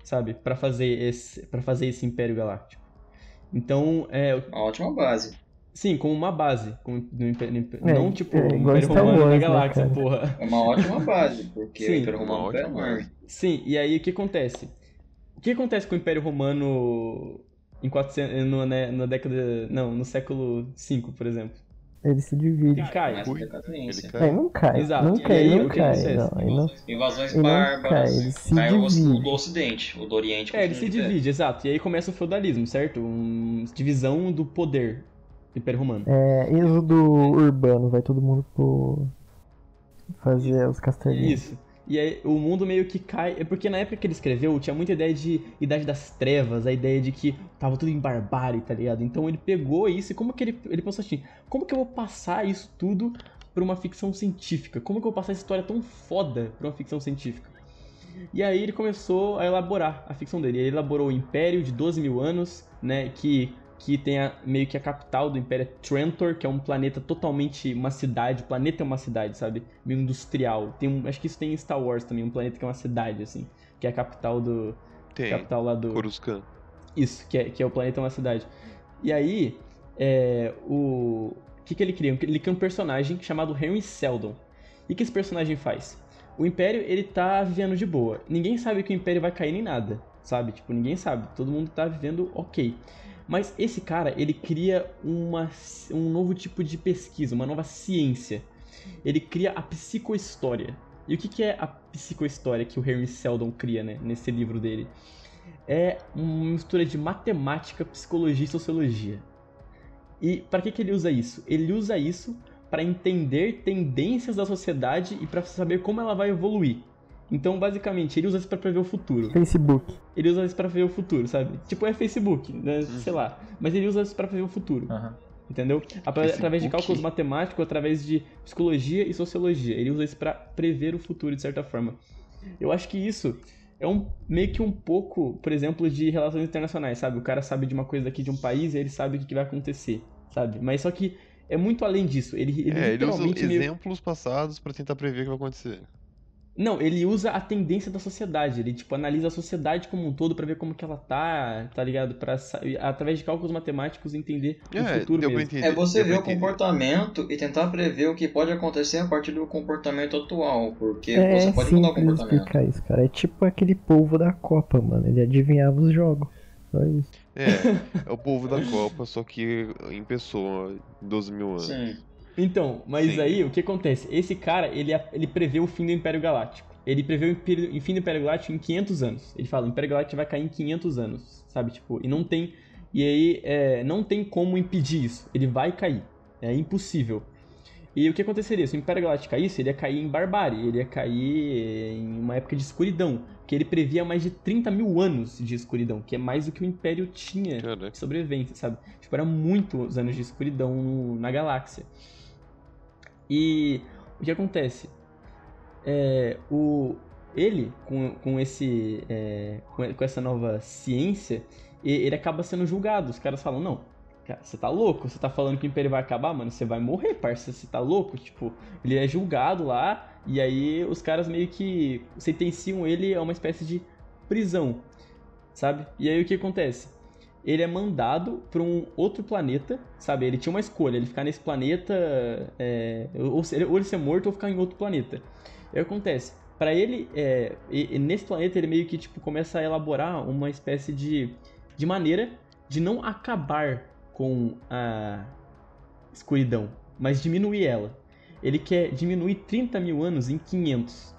sabe? Pra fazer esse, pra fazer esse Império Galáctico. Então, é, Uma ótima base. Sim, como uma base. Como no Império, É, não tipo é o Império Romano Wars, da né, galáxia, cara? porra. É uma ótima base, porque Sim, o Império Romano é ótima enorme. Sim, e aí o que acontece? O que acontece com o Império Romano em 400, no, né, na década. Não, no século V, por exemplo? Ele se divide. Ele cai. Ele cai. Aí não cai, Exato. não E cai, aí, não o que cai. Não, não, Invasões Ele bárbaras. cai, ele se cai o, divide. o do Ocidente. O do Oriente. É, ele se divide, exato. E aí começa o feudalismo, certo? Uma divisão do poder Império Romano. É, êxodo urbano, vai todo mundo pro. fazer os castelinhos. Isso. E aí o mundo meio que cai. É porque na época que ele escreveu, tinha muita ideia de Idade das Trevas, a ideia de que tava tudo em barbárie, tá ligado? Então ele pegou isso e como que ele, ele pensou assim: como que eu vou passar isso tudo pra uma ficção científica? Como que eu vou passar essa história tão foda pra uma ficção científica? E aí ele começou a elaborar a ficção dele. Ele elaborou o Império de 12 mil anos, né? Que, que tem a- meio que a capital do Império é Trantor, que é um planeta totalmente uma cidade. O planeta é uma cidade, sabe? Meio industrial. Tem um, acho que isso tem em Star Wars também, um planeta que é uma cidade, assim. Que é a capital do. Tem. Capital lá do. Coruscant. Isso, que é, que é o planeta é uma cidade. E aí, é, o. O que, que ele cria? Ele cria um personagem chamado Henry Seldon. E o que esse personagem faz? O Império, ele tá vivendo de boa. Ninguém sabe que o Império vai cair nem nada, sabe? Tipo, ninguém sabe. Todo mundo tá vivendo ok. Mas esse cara, ele cria uma, um novo tipo de pesquisa, uma nova ciência. Ele cria a psicohistória. E o que, que é a psicohistória que o Henry Seldon cria, né? Nesse livro dele? é uma mistura de matemática, psicologia e sociologia. E para que, que ele usa isso? Ele usa isso para entender tendências da sociedade e para saber como ela vai evoluir. Então, basicamente, ele usa isso para prever o futuro. Facebook. Ele usa isso para prever o futuro, sabe? Tipo, é Facebook, né? sei lá. Mas ele usa isso para prever o futuro. Aham. Entendeu? Atra- Facebook. Através de cálculos matemáticos, através de psicologia e sociologia. Ele usa isso pra prever o futuro, de certa forma. Eu acho que isso é um meio que um pouco, por exemplo, de relações internacionais, sabe? O cara sabe de uma coisa daqui de um país e ele sabe o que que vai acontecer, sabe? Mas só que é muito além disso. Ele, ele É, ele usa literalmente meio- exemplos passados pra tentar prever o que vai acontecer. Não, ele usa a tendência da sociedade. Ele, tipo, analisa a sociedade como um todo pra ver como que ela tá, tá ligado? Pra, sa- através de cálculos matemáticos, entender o É, futuro deu pra mesmo. entender. É você ver o comportamento e tentar prever o que pode acontecer a partir do comportamento atual, porque É você pode mudar o comportamento. explicar isso, cara. É tipo aquele polvo da Copa, mano. Ele adivinhava os jogos. Só isso. É, é o povo da Copa, só que em pessoa, 12 mil anos. Sim. Então, mas Sim. aí o que acontece? Esse cara, ele, ele prevê o fim do Império Galáctico. Ele prevê o fim do Império Galáctico em 500 anos. Ele fala, o Império Galáctico vai cair em 500 anos, sabe? Tipo, e não tem... E aí, é, não tem como impedir isso. Ele vai cair. É impossível. E o que aconteceria? Se o Império Galáctico caísse, ele ia cair em barbárie. Ele ia cair em uma época de escuridão. Que ele previa mais de 30 mil anos de escuridão. Que é mais do que o Império tinha Caraca. de sobrevivência, sabe? Tipo, era muitos anos de escuridão na galáxia. E o que acontece? É, o, ele, com, com, esse, é, com, essa nova ciência, ele acaba sendo julgado. Os caras falam, não, cara, você tá louco? Você tá falando que o Império vai acabar? Mano, você vai morrer, parça, você tá louco? Tipo, ele é julgado lá, e aí os caras meio que sentenciam ele a uma espécie de prisão, sabe? E aí o que acontece? Ele é mandado para um outro planeta, sabe? Ele tinha uma escolha, ele ficar nesse planeta, é, ou, ou ele ser morto ou ficar em outro planeta. E acontece? Para ele, é, e- e nesse planeta ele meio que tipo começa a elaborar uma espécie de, de maneira de não acabar com a escuridão, mas diminuir ela. Ele quer diminuir 30 mil anos em 500.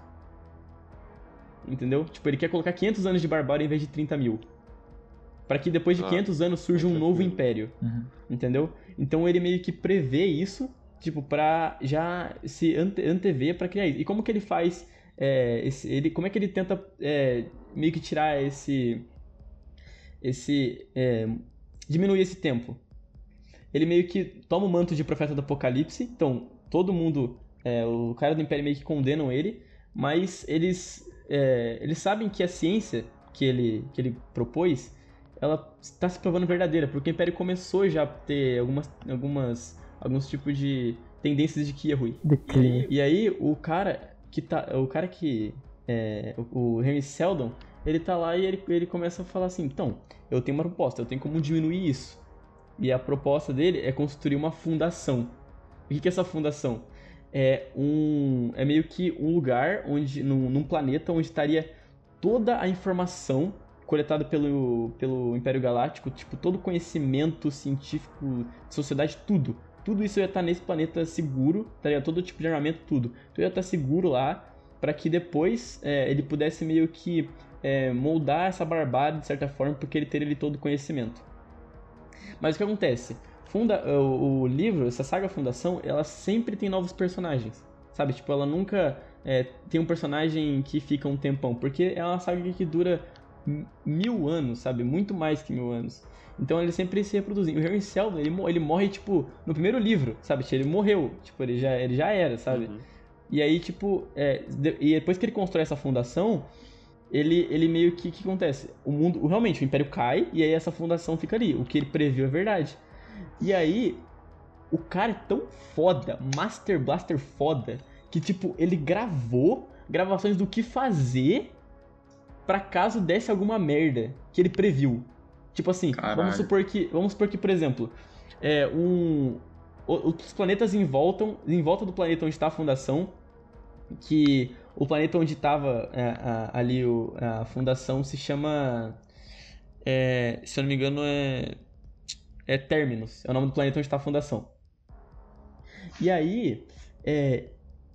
Entendeu? Tipo, ele quer colocar 500 anos de barbárie em vez de 30 mil. Pra que depois de Ah, 500 anos surja um novo império. Uhum. Entendeu? Então ele meio que prevê isso, tipo, pra já se ante antever pra criar isso. E como que ele faz. é, esse, ele, como é que ele tenta é, meio que tirar esse. Esse. é, diminuir esse tempo? Ele meio que toma o manto de profeta do Apocalipse. Então, todo mundo. é, o cara do Império meio que condenam ele. Mas eles. é, eles sabem que a ciência que ele, que ele propôs ela está se provando verdadeira, porque o Império começou já a ter algumas, algumas, alguns tipos de tendências de que ia ruir. Declínio. E aí o cara que tá, o cara que é, o, o Henry Seldon, ele tá lá e ele, ele começa a falar assim, então, eu tenho uma proposta, eu tenho como diminuir isso. E a proposta dele é construir uma fundação. O que que é essa fundação? É um é meio que um lugar onde num, num planeta onde estaria toda a informação coletada pelo, pelo Império Galáctico, tipo, todo conhecimento científico, sociedade, tudo. Tudo isso ia estar nesse planeta seguro, tá? Todo tipo de armamento, tudo. Tudo ia estar seguro lá, para que depois é, ele pudesse meio que é, moldar essa barbárie de certa forma, porque ele teria ali todo o conhecimento. Mas o que acontece? Funda, o, o livro, essa saga Fundação, ela sempre tem novos personagens. Sabe? Tipo, ela nunca é, tem um personagem que fica um tempão. Porque é uma saga que dura mil anos, sabe? Muito mais que mil anos. Então ele sempre se reproduzem. O Harry Seldon, ele, ele morre, tipo, no primeiro livro, sabe? Ele morreu. Tipo, ele já, ele já era, sabe? Uhum. E aí, tipo, é, e depois que ele constrói essa fundação, ele, ele meio que. O que acontece? O mundo. Realmente, o Império cai e aí essa fundação fica ali. O que ele previu é verdade. E aí, o cara é tão foda, Master Blaster foda, que, tipo, ele gravou gravações do que fazer pra caso desse alguma merda que ele previu. Tipo assim, Caralho. vamos supor que. Vamos supor que, por exemplo, é um. Os planetas em volta, em volta do planeta onde está a fundação, que o planeta onde estava ali o- a fundação se chama. é, se eu não me engano, é. É Terminus. É o nome do planeta onde está a fundação. E aí. É.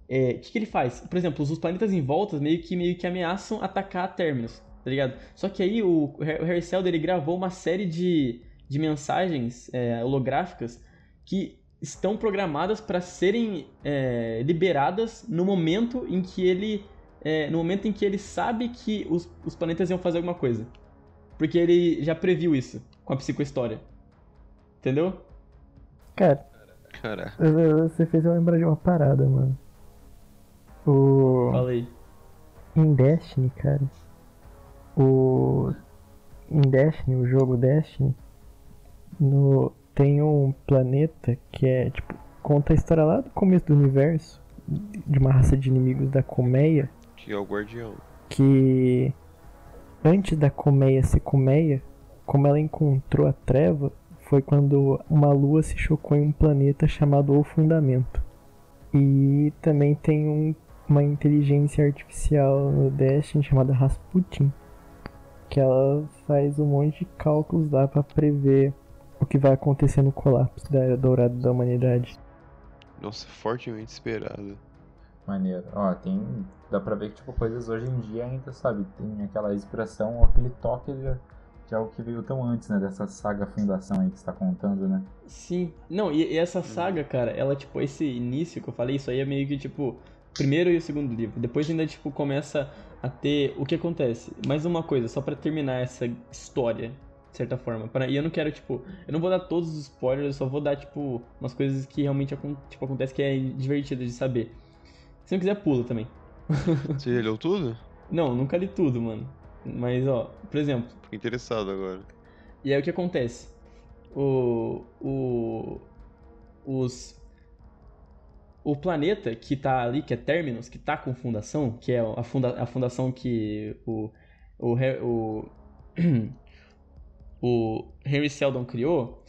é, O que, que ele faz? Por exemplo, os planetas em volta meio que, meio que ameaçam atacar a Terminus, tá ligado? Só que aí o, o Harry Seldon, ele gravou uma série de, de mensagens é, holográficas que estão programadas para serem é, liberadas no momento em que ele é, no momento em que ele sabe que os, os planetas iam fazer alguma coisa porque ele já previu isso com a psicohistória entendeu Cara, Caraca. você fez eu lembrar de uma parada, mano. O. falei Em Destiny, cara, O em Destiny, o jogo Destiny, no tem um planeta que é tipo conta a história lá do começo do universo de uma raça de inimigos da colmeia Que é o guardião. que antes da colmeia ser colmeia, como ela encontrou a treva, foi quando uma lua se chocou em um planeta chamado O Fundamento. E também tem um- uma inteligência artificial no Destiny chamada Rasputin, que ela faz um monte de cálculos lá pra prever o que vai acontecer no colapso da Era Dourada da Humanidade. Nossa, fortemente esperado. Maneiro. Ó, tem. Dá pra ver que, tipo, coisas hoje em dia ainda, sabe? Tem aquela inspiração, aquele toque de, de algo que veio tão antes, né? Dessa saga Fundação aí que você tá contando, né? Sim. Não, e, e essa saga, cara, ela, tipo, esse início que eu falei, isso aí é meio que, tipo, primeiro e o segundo livro. Depois ainda, tipo, começa a ter o que acontece. Mais uma coisa, só pra terminar essa história, de certa forma. Pra- e eu não quero, tipo, eu não vou dar todos os spoilers, eu só vou dar, tipo, umas coisas que realmente tipo, acontece que é divertido de saber. Se não quiser, pula também. Você leu tudo? Não, nunca li tudo, mano. Mas, ó, por exemplo, Fiquei interessado agora. e aí o que acontece? O. O. Os. O planeta que tá ali, que é Terminus, que tá com fundação, que é a, funda, a fundação que o. O. O, o Henry Seldon criou.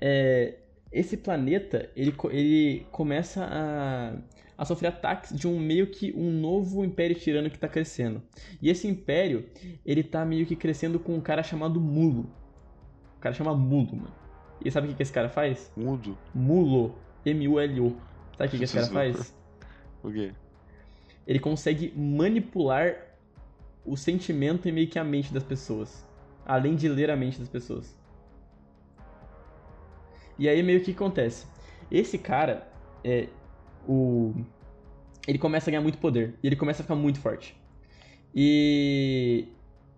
É, esse planeta, ele, ele começa a, a sofrer ataques de um meio que um novo império tirano que tá crescendo. E esse império, ele tá meio que crescendo com um cara chamado Mulo. O cara chama Mulo, mano. E sabe o que, que esse cara faz? Mudo. Mulo. M-U-L-O. Sabe o que, que esse cara faz? O quê? Ele consegue manipular o sentimento e meio que a mente das pessoas. Além de ler a mente das pessoas. E aí meio que acontece. Esse cara, é, o... ele começa a ganhar muito poder. E ele começa a ficar muito forte. E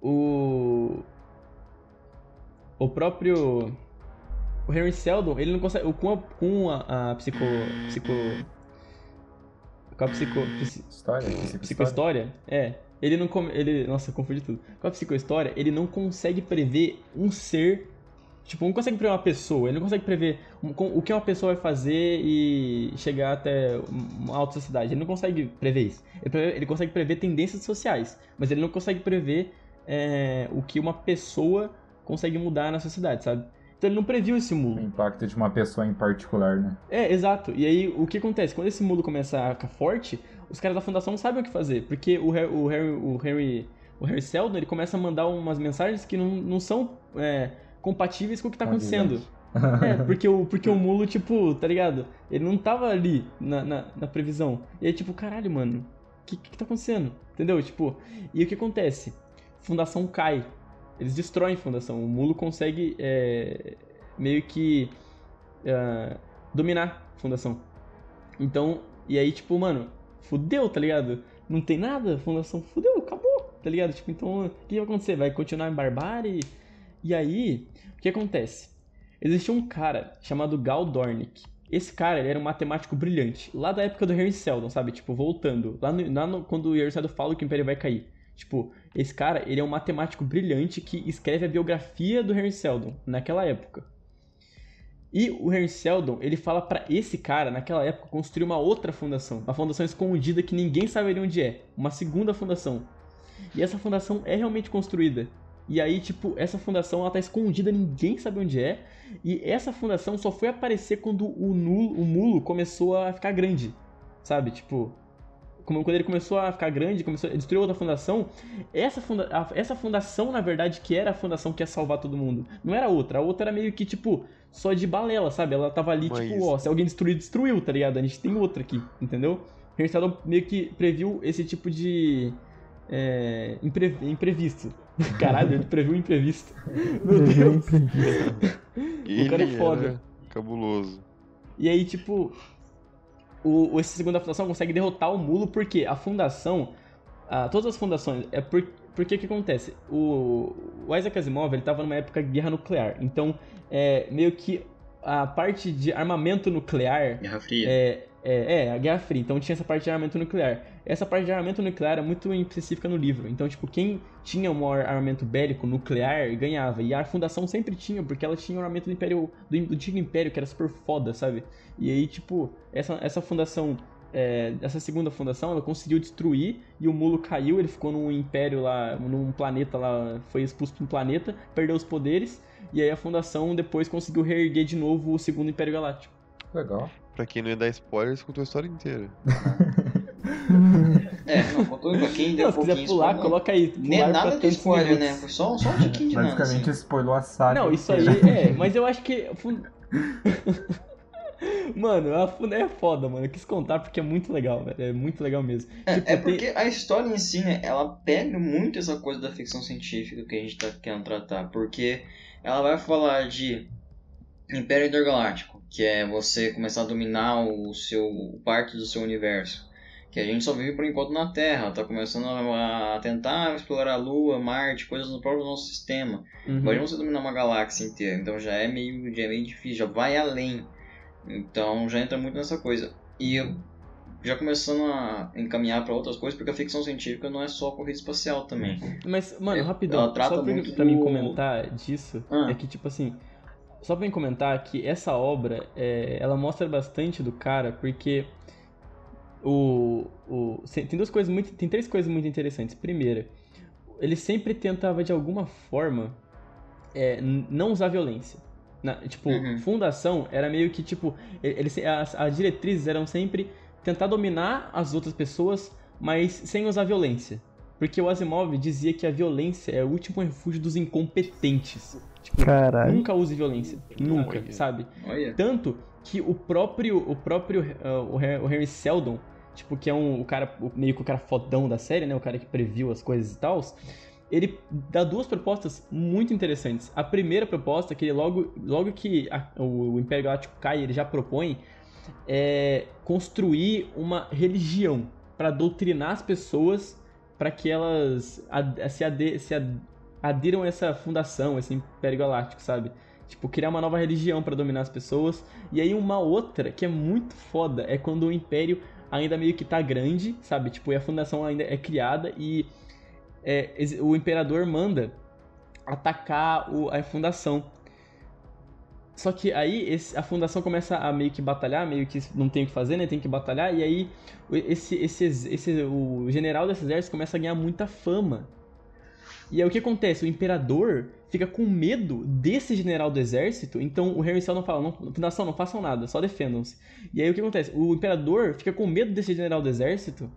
o... O próprio... O Henry Seldon, ele não consegue... Com a, com a, a psico... psico... Com a psico... psi- História? Psico- psicohistória, é. Ele não come, ele, nossa, confundi tudo. Com a psicohistória, ele não consegue prever um ser, tipo, não consegue prever uma pessoa, ele não consegue prever o que uma pessoa vai fazer e chegar até uma alta sociedade. Ele não consegue prever isso. Ele, preve- ele consegue prever tendências sociais, mas ele não consegue prever é, o que uma pessoa consegue mudar na sociedade, sabe? Então ele não previu esse O mundo. impacto de uma pessoa em particular, né? É, exato. E aí, o que acontece? Quando esse mundo começa a ficar forte, os caras da fundação não sabem o que fazer. Porque o Harry, o Harry, o Harry, o Harry Seldon, ele começa a mandar umas mensagens que não, não são é, compatíveis com o que tá acontecendo. É, porque o, porque o mulo, tipo, tá ligado? Ele não tava ali na, na, na previsão. E aí, tipo, caralho, mano, o que, que tá acontecendo? Entendeu? Tipo, e o que acontece? Fundação cai. Eles destroem a fundação. O mulo consegue é, meio que é, dominar a fundação. Então, e aí, tipo, mano, fudeu, tá ligado? Não tem nada, a fundação fudeu, acabou, tá ligado? Tipo, então, o que vai acontecer? Vai continuar em barbárie? E aí, o que acontece? Existia um cara chamado Gal Dornick. Esse cara, ele era um matemático brilhante. Lá da época do Harry Seldon, sabe? Tipo, voltando. Lá, no, lá no- quando o Harry Seldon fala que o Império vai cair. Tipo, esse cara, ele é um matemático brilhante que escreve a biografia do Harry Seldon, naquela época. E o Harry Seldon, ele fala pra esse cara, naquela época, construir uma outra fundação. Uma fundação escondida que ninguém saberia onde é. Uma segunda fundação. E essa fundação é realmente construída. E aí, tipo, essa fundação ela tá escondida, ninguém sabe onde é. E essa fundação só foi aparecer quando o, nulo, o mulo começou a ficar grande. Sabe? Tipo, como quando ele começou a ficar grande, começou a destruir outra fundação, essa, funda a- essa fundação, na verdade, que era a fundação que ia salvar todo mundo, não era outra. A outra era meio que, tipo, só de balela, sabe? Ela tava ali, Mas- tipo, ó, se alguém destruir, destruiu, tá ligado? A gente tem outra aqui, entendeu? O Seldon meio que previu esse tipo de. É, impre- imprevisto. Caralho, ele previu o imprevisto. Meu Deus. Ele cara é foda. cabuloso. E aí, tipo, o, esse segunda fundação consegue derrotar o mulo porque a fundação, ah, todas as fundações, é por, porque o que acontece? O, o Isaac Asimov, ele tava numa época de guerra nuclear, então, é, meio que a parte de armamento nuclear Guerra Fria. é, É, é, a Guerra Fria. Então tinha essa parte de armamento nuclear. Essa parte de armamento nuclear é muito específica no livro. Então, tipo, quem tinha um maior armamento bélico nuclear ganhava. E a Fundação sempre tinha, porque ela tinha o armamento do Império do, do Antigo Império, que era super foda, sabe? E aí, tipo, essa, essa fundação. É, essa segunda fundação, ela conseguiu destruir e o Mulo caiu, ele ficou num império lá, num planeta lá, foi expulso para um planeta, perdeu os poderes, e aí a fundação depois conseguiu reerguer de novo o segundo Império Galáctico. Legal. Pra quem não ia dar spoiler, escutou a história inteira. É, não, contou pra quem deu Não, um se quiser pouquinho pular, spoiler, coloca aí. Nem pular pra nada de spoiler, né? minutos. Foi só, só um tiquinho de nada. Basicamente assim. spoilou a saga. Não, isso aí é, mas eu acho que. mano, a fun- é foda, mano. Eu quis contar porque é muito legal, velho. É muito legal mesmo. É, Tipo, é tem- porque a história em si, né, ela pega muito essa coisa da ficção científica que a gente tá querendo tratar, porque ela vai falar de Império Intergaláctico, que é você começar a dominar o seu parte do seu universo, que a gente só vive por enquanto na Terra, tá começando a, a tentar explorar a Lua, Marte, coisas no próprio nosso sistema. Uhum. Imagina você dominar uma galáxia inteira, então já é meio, já é meio difícil, já vai além. Então já entra muito nessa coisa. E eu- já começando a encaminhar para outras coisas, porque a ficção científica não é só corrida espacial também. Mas, mano, É, rapidão, ela trata só pra, muito pra mim comentar disso, Ah. é que, tipo assim, só pra mim comentar que essa obra, é, ela mostra bastante do cara, porque o, o, tem duas coisas muito, tem três coisas muito interessantes. Primeira, ele sempre tentava, de alguma forma, é, não usar violência. Na- tipo, Uhum. fundação era meio que, tipo, ele- as, as diretrizes eram sempre tentar dominar as outras pessoas, mas sem usar violência. Porque o Asimov dizia que a violência é o último refúgio dos incompetentes. Tipo, Caralho. nunca use violência. Nunca, Olha. sabe? Olha. Tanto que o próprio, o próprio uh, o Henry Seldon, tipo, que é um, o cara, o- meio que o cara fodão da série, né? O cara que previu as coisas e tal. Ele dá duas propostas muito interessantes. A primeira proposta, que ele logo, logo que a- o Império Galáctico cai, ele já propõe, é construir uma religião para doutrinar as pessoas para que elas ad- se, ade- se ad- adiram a essa fundação, esse Império Galáctico, sabe? Tipo, criar uma nova religião para dominar as pessoas. E aí uma outra que é muito foda é quando o Império ainda meio que tá grande, sabe? Tipo, e a fundação ainda é criada e é, o Imperador manda atacar o- a fundação. Só que aí esse- a fundação começa a meio que batalhar, meio que não tem o que fazer, né? Tem que batalhar, e aí esse, esse, esse, o general desse exército começa a ganhar muita fama. E aí o que acontece? O imperador fica com medo desse general do exército, então o Harry Seldon fala, não, fundação, não façam nada, só defendam-se. E aí o que acontece? O imperador fica com medo desse general do exército,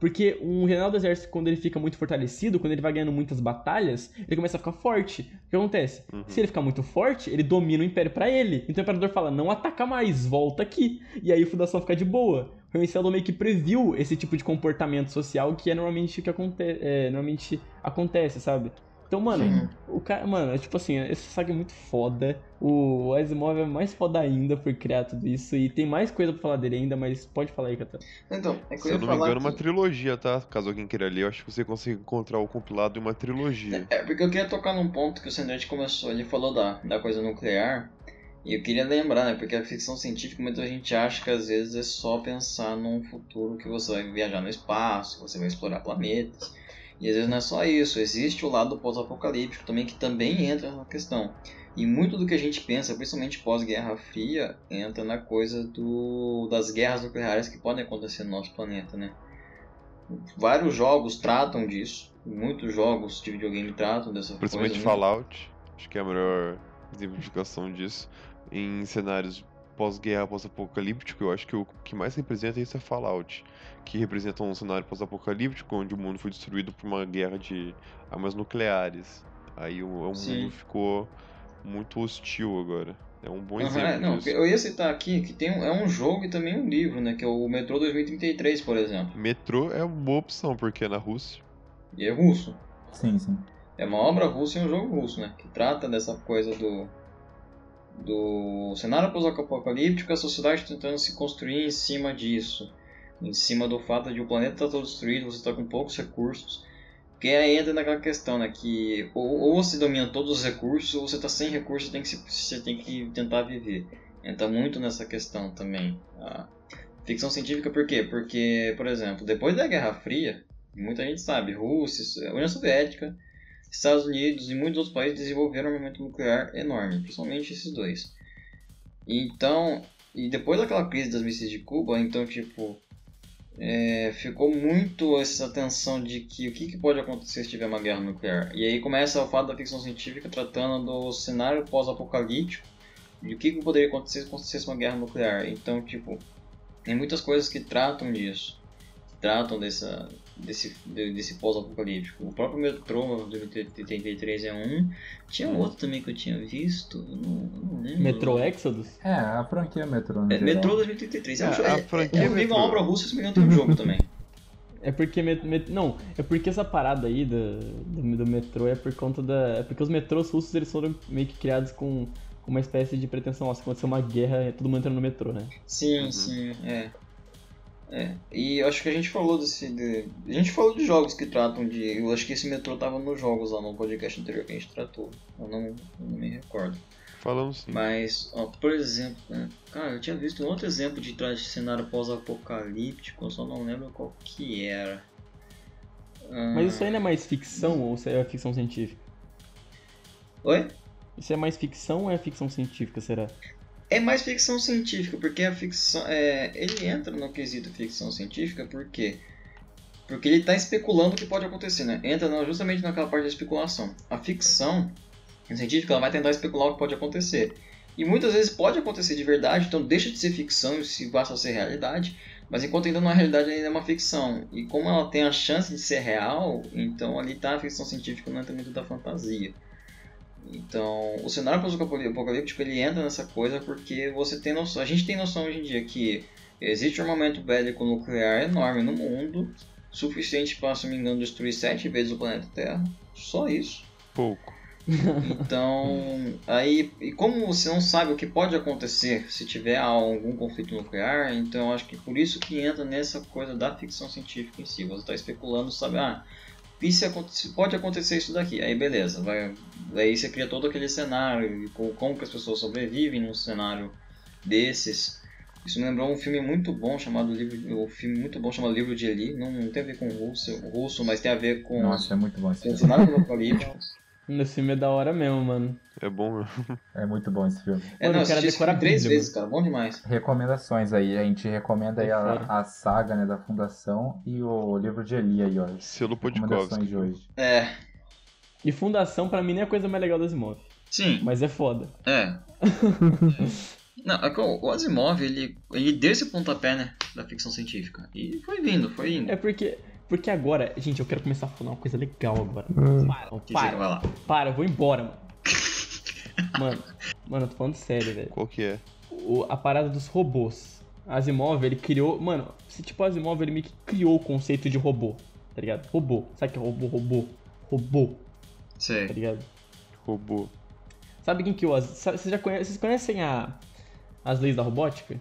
porque um general do exército, quando ele fica muito fortalecido, quando ele vai ganhando muitas batalhas, ele começa a ficar forte. O que acontece? Uhum. Se ele ficar muito forte, ele domina o império pra ele. Então o imperador fala, não ataca mais, volta aqui. E aí a fundação fica de boa. O Henry Seldon meio que previu esse tipo de comportamento social que é normalmente o que aconte é, normalmente acontece, sabe? Então, mano, Sim. o cara, mano, é tipo assim, esse saga é muito foda. O Asimov é mais foda ainda por criar tudo isso. E tem mais coisa pra falar dele ainda, mas pode falar aí, Catan. Então, é que Se eu não me engano, uma que- trilogia, tá? Caso alguém queira ler, eu acho que você consegue encontrar o compilado de uma trilogia. É, porque eu queria tocar num ponto que o Sandrete começou, ele falou da, da coisa nuclear, e eu queria lembrar, né, porque a ficção científica muita gente acha que às vezes é só pensar num futuro que você vai viajar no espaço, que você vai explorar planetas, e às vezes não é só isso, existe o lado pós-apocalíptico também, que também entra na questão. E muito do que a gente pensa, principalmente pós-Guerra Fria, entra na coisa do, das guerras nucleares que podem acontecer no nosso planeta, né? Vários jogos tratam disso, muitos jogos de videogame tratam dessa Principalmente coisa. né? Fallout, acho que é a melhor exemplificação disso. Em cenários pós-guerra, pós-apocalíptico, eu acho que o que mais representa isso é Fallout. Que representa um cenário pós-apocalíptico onde o mundo foi destruído por uma guerra de armas nucleares. Aí o, o mundo ficou muito hostil agora. É um bom Aham, exemplo não, disso. eu ia citar aqui que tem um, é um jogo e também um livro, né? Que é o Metrô 2033, por exemplo. Metrô é uma boa opção, porque é na Rússia. E é russo. Sim, sim. É uma obra russa e um jogo russo, né? Que trata dessa coisa do. Do cenário pós-apocalíptico, a sociedade tentando se construir em cima disso. Em cima do fato de o planeta estar todo destruído, você está com poucos recursos. Porque aí entra naquela questão, né? Que ou, ou você domina todos os recursos, ou você está sem recursos, tem que, você tem que tentar viver. Entra muito nessa questão também. A, Ficção científica por quê? Porque, por exemplo, depois da Guerra Fria, muita gente sabe, Rússia, União Soviética, Estados Unidos e muitos outros países desenvolveram um armamento nuclear enorme, principalmente esses dois. Então, e depois daquela crise das mísseis de Cuba, então, tipo, é, ficou muito essa tensão de que o que, que, pode acontecer se tiver uma guerra nuclear. E aí começa o fato da ficção científica tratando do cenário pós-apocalíptico, de o que, que poderia acontecer se acontecesse uma guerra nuclear. Então, tipo, tem muitas coisas que tratam disso, tratam dessa, desse, desse pós-apocalíptico. O próprio Metrô de 83 é um. Tinha outro também que eu tinha visto, não, não lembro. Metrô Exodus? É, a franquia Metrô. É, Metrô 2033. É, a, a franquia é, é uma obra russa, se me engano, tem um jogo também. É porque met, met, não, é porque essa parada aí do, do, do, metrô é por conta da, é porque os metrôs russos eles foram meio que criados com, uma espécie de pretensão, ó, se acontecer uma guerra, todo mundo entra no metrô, né? Sim, uhum. sim, é. É, e acho que a gente falou desse. De, a gente falou de jogos que tratam de. Eu acho que esse metrô tava nos jogos lá no podcast anterior que a gente tratou. Eu não, eu não me recordo. Falamos sim. Mas, ó, por exemplo, né, cara, eu tinha visto um outro exemplo de trás de cenário pós-apocalíptico, eu só não lembro qual que era. Mas isso ainda é mais ficção ou é ficção científica? Oi? Isso é mais ficção ou é ficção científica, será? É mais ficção científica, porque a ficção. É, ele entra no quesito ficção científica porque. Porque ele está especulando o que pode acontecer, né? Entra justamente naquela parte da especulação. A ficção científica ela vai tentar especular o que pode acontecer. E muitas vezes pode acontecer de verdade, então deixa de ser ficção e se basta ser realidade. Mas enquanto ainda não é realidade, ainda é uma ficção. E como ela tem a chance de ser real, então ali está a ficção científica, não entra muito da fantasia. Então, o cenário pós-apocalíptico ele entra nessa coisa porque você tem noção, a gente tem noção hoje em dia que existe um armamento bélico nuclear enorme no mundo, suficiente para, se não me engano, destruir sete vezes o planeta Terra. Só isso. Pouco. Então, aí, e como você não sabe o que pode acontecer se tiver algum conflito nuclear, então acho que por isso que entra nessa coisa da ficção científica em si. Você está especulando, sabe, ah, e se, se, pode acontecer isso daqui? Aí beleza, vai, aí você cria todo aquele cenário, como que as pessoas sobrevivem num cenário desses. Isso me lembrou um filme muito bom chamado livro, um filme muito bom chamado Livro de Eli. Não, não tem a ver com o russo, russo, mas tem a ver com. Nossa, é muito bom esse com o cenário do apocalipse. Esse filme é da hora mesmo, mano. É bom, É muito bom esse filme. É, não, eu quero decorar três vezes, cara. Bom demais. Recomendações aí. A gente recomenda aí a, a, saga né, da Fundação e o livro de Eli aí, ó. Selo Recomendações de hoje. É. E Fundação, pra mim, nem é a coisa mais legal do Asimov. Sim. Mas é foda. É. Não, é o Asimov, ele, ele deu esse pontapé, né, da ficção científica. E foi vindo, foi indo. É porque porque agora, gente, eu quero começar a falar uma coisa legal agora. Hum. Para, para, vai lá. para, eu vou embora, mano. mano, mano, eu tô falando sério, velho. Qual que é? O, a parada dos robôs. Asimov, ele criou. Mano, se tipo Asimov, ele meio que criou o conceito de robô, tá ligado? Robô. Sabe o que é robô? Robô. Robô. Sei. Tá ligado? Robô. Sabe quem que o. Vocês já conhecem, vocês conhecem a, as leis da robótica?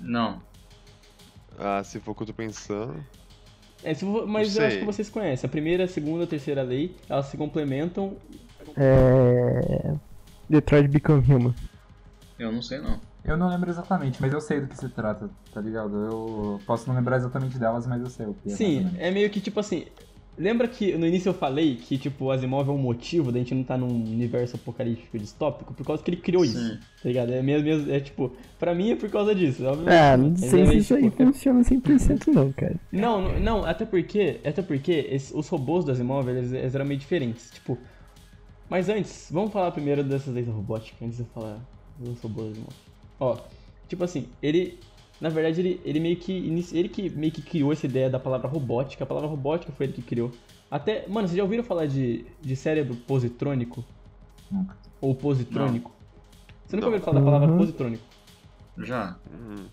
Não. Ah, se for o que eu tô pensando. É, mas eu acho que vocês conhecem. A primeira, a segunda, a terceira lei, elas se complementam. É. Detroit Become Human. Eu não sei não. Eu não lembro exatamente, mas eu sei do que se trata, tá ligado? Eu posso não lembrar exatamente delas, mas eu sei o que é. Sim, é meio que tipo assim. Lembra que no início eu falei que, tipo, o Asimov é um motivo da gente não estar tá num universo apocalíptico distópico? Por causa que ele criou Sim. isso, tá ligado? É mesmo, mesmo, é tipo, pra mim é por causa disso. Ah, não sei se isso aí tipo, funciona 100% não, cara. Não, não, até porque, até porque esse, os robôs do Asimov, eles, eles, eram meio diferentes, tipo... Mas antes, vamos falar primeiro dessas leis robóticas, antes de eu falar dos robôs do Asimov. Ó, tipo assim, ele, na verdade, ele, ele meio que ele que meio que criou essa ideia da palavra robótica. A palavra robótica foi ele que criou. Até, mano, vocês já ouviram falar de, de cérebro positrônico? Nunca. Ou positrônico? Não. Você nunca ouviu falar da palavra uhum. positrônico? Já. Uhum.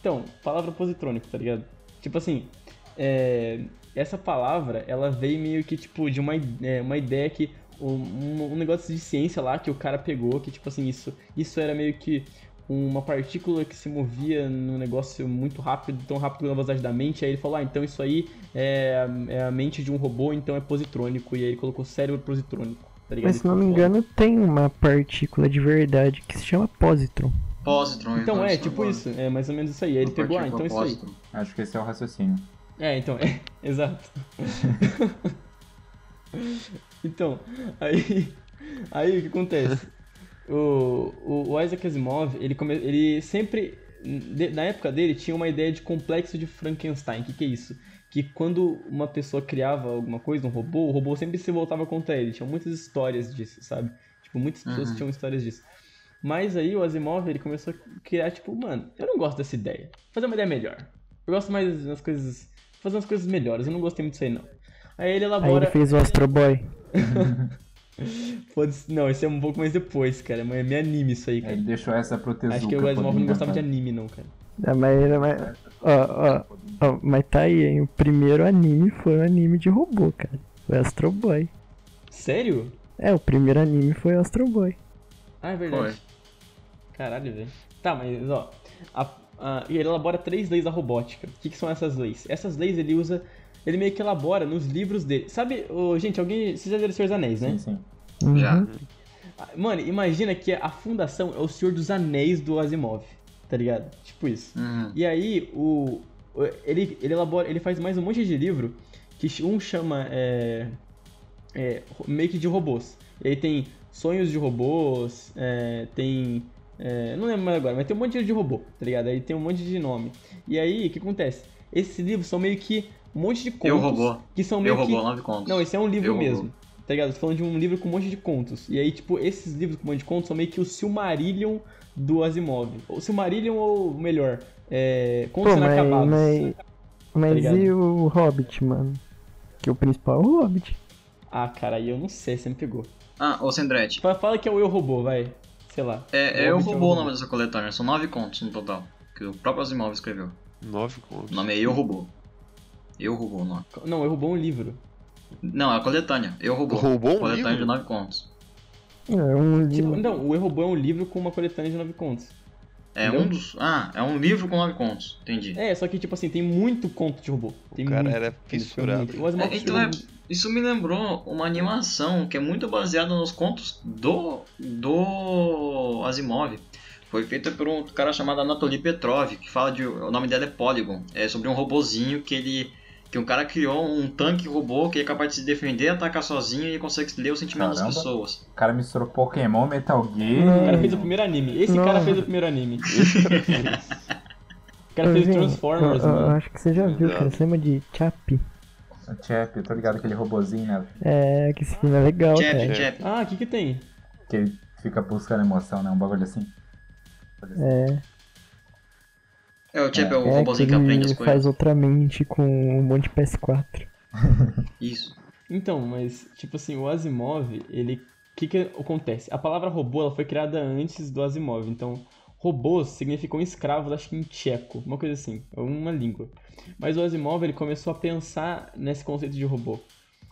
Então, palavra positrônico, tá ligado? Tipo assim, é, essa palavra, ela veio meio que, tipo, de uma, é, uma ideia que um, um, negócio de ciência lá que o cara pegou, que tipo assim, isso, isso era meio que uma partícula que se movia num negócio muito rápido, tão rápido na velocidade da mente. Aí ele falou: Ah, então isso aí é, é, a mente de um robô, então é positrônico. E aí ele colocou cérebro positrônico. Tá Mas se não me engano, tem uma partícula de verdade que se chama positron. Positron. Então é, isso, tipo agora. isso, é mais ou menos isso aí. Aí ele pegou, ah, então é isso aí. positron. Acho que esse é o raciocínio. É, então, é, exato. então, aí, aí o que acontece? O, o, Isaac Asimov, ele, come, ele sempre, de- na época dele, tinha uma ideia de complexo de Frankenstein. O que, que é isso? Que quando uma pessoa criava alguma coisa, um robô, o robô sempre se voltava contra ele. Tinha muitas histórias disso, sabe? Tipo, muitas pessoas Uhum. tinham histórias disso. Mas aí o Asimov, ele começou a criar, tipo, mano, eu não gosto dessa ideia. Vou fazer uma ideia melhor. Eu gosto mais das coisas. Fazer umas coisas melhores. Eu não gostei muito disso aí, não. Aí ele Aí elabora. ele fez o Astro Boy. Foda-se- Não, esse é um pouco mais depois, cara. Mas é meio anime isso aí, cara. Ele deixou essa pro Tezuka. Acho que o Asimov poder não gostava de anime, não, cara. É, mas, mas, ó, ó, ó, mas tá aí, hein? O primeiro anime foi um anime de robô, cara. Foi Astro Boy. Sério? É, o primeiro anime foi Astro Boy. Ah, é verdade. Caralho, velho. Tá, mas ó. a- a- e ele elabora três leis da robótica. O que, que são essas leis? Essas leis ele usa. Ele meio que elabora nos livros dele. Sabe, ô, gente, alguém. Vocês já leram Senhor dos Anéis, né? Sim, sim. Uhum. Já. Mano, imagina que a fundação é o Senhor dos Anéis do Asimov, tá ligado? Tipo isso. Uhum. E aí, o, ele, ele elabora, ele faz mais um monte de livro que um chama é, é, meio que de robôs. E aí tem sonhos de robôs, é, tem. é, não lembro mais agora, mas tem um monte de robô, tá ligado? Aí tem um monte de nome. E aí, o que acontece? Esses livros são meio que um monte de contos. Eu robô. Que são meio Eu que. robô, nove contos. Não, esse é um livro Eu, robô. mesmo. Tá ligado? Tô falando de um livro com um monte de contos. E aí, tipo, esses livros com um monte de contos são meio que o Silmarillion do Asimov. O Silmarillion, ou melhor, é, Contos Pô, mas, Inacabados. mas, mas ligado? e o Hobbit, mano? Que o principal é o Hobbit. Ah, cara, aí eu não sei, você me pegou. Ah, ô Sendrete. Fala, fala que é o Eu Robô, vai. Sei lá. É, é O Eu é Robô o robô. nome dessa coletânea. São nove contos no total. Que o próprio Asimov escreveu. Nove contos. O nome é Eu Robô. Eu Robô o nome. Não, Eu Robô é um livro. Não, é a coletânea. Eu Robô. Roubou um coletânea livro? de nove contos. É um Tipo, livro. não, o Eu Robô é um livro com uma coletânea de nove contos. É Entendeu? um dos. Ah, é um livro com nove contos. Entendi. É, só que, tipo assim, tem muito conto de robô. Tem O cara muito. era fissurado. É, então é, isso me lembrou uma animação que é muito baseada nos contos do, do Asimov. Foi feita por um cara chamado Anatoly Petrov, que fala de. O nome dela é Polygon. É sobre um robozinho que ele. Que um cara criou um tanque robô que é capaz de se defender, atacar sozinho e consegue ler os sentimentos Caramba. das pessoas. O cara misturou Pokémon, Metal Gear. O cara fez o primeiro anime. Esse Não. cara fez o primeiro anime. o cara fez Transformers, eu, eu mano. acho que você já viu, cara. Exato. Você lembra de Chappie? O Chap, eu tô ligado, aquele robozinho, né? É, que esse filme é legal, Chap, cara. Chap. Ah, o que que tem? Que ele fica buscando emoção, né? Um bagulho assim. É, É, o Chap é, o é que robozinho que aprende as coisas. faz outra mente com um monte de PS4. Isso. Então, mas, tipo assim, o Asimov, ele. O que que acontece? A palavra robô ela foi criada antes do Asimov. Então, robôs significam escravos, acho que em tcheco, uma coisa assim, uma língua. Mas o Asimov, ele começou a pensar nesse conceito de robô.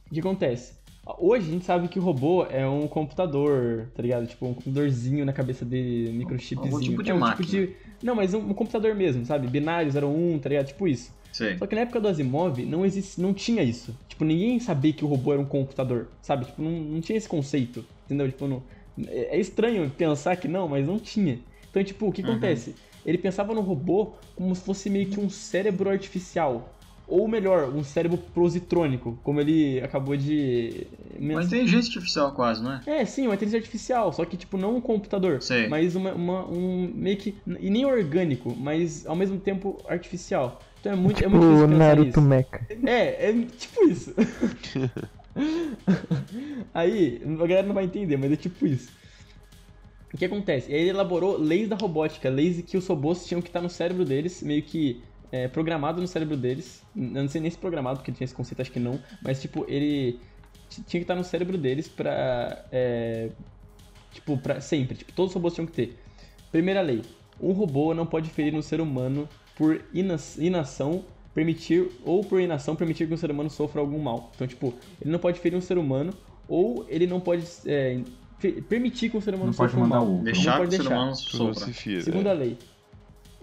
O que acontece? Hoje a gente sabe que o robô é um computador, tá ligado? Tipo, um computadorzinho na cabeça dele, microchipzinho. Algum tipo de é um máquina. de. Não, mas um, um computador mesmo, sabe? Binário, 01, tá ligado? Tipo isso. Sei. Só que na época do Asimov não, existe, não tinha isso. Tipo, ninguém sabia que o robô era um computador, sabe? Tipo, não, não tinha esse conceito, entendeu? Tipo, não, é é estranho pensar que não, mas não tinha. Então, tipo, o que Uhum. acontece? Ele pensava no robô como se fosse meio que um cérebro artificial. Ou melhor, um cérebro positrônico, como ele acabou de... Uma inteligência artificial quase, não é? É, sim, uma inteligência artificial, só que, tipo, não um computador, Sei. mas uma, uma- um meio que... E nem orgânico, mas ao mesmo tempo artificial. Então é muito, é tipo muito difícil o Naruto. Mecha. É, é tipo isso. Aí, a galera não vai entender, mas é tipo isso. O que acontece? Ele elaborou leis da robótica, leis que os robôs tinham que estar no cérebro deles, meio que é, programado no cérebro deles. Eu não sei nem se programado, porque tinha esse conceito, acho que não. Mas, tipo, ele tinha que estar no cérebro deles pra. é, tipo, pra sempre. Tipo, todos os robôs tinham que ter. Primeira lei: um robô não pode ferir um ser humano por inação, permitir, ou por inação, permitir que um ser humano sofra algum mal. Então, tipo, ele não pode ferir um ser humano, ou ele não pode é, permitir que um ser humano Não pode sofra um mandar mal. outro. Deixar não que pode o ser deixar. humano sofra. Segunda lei.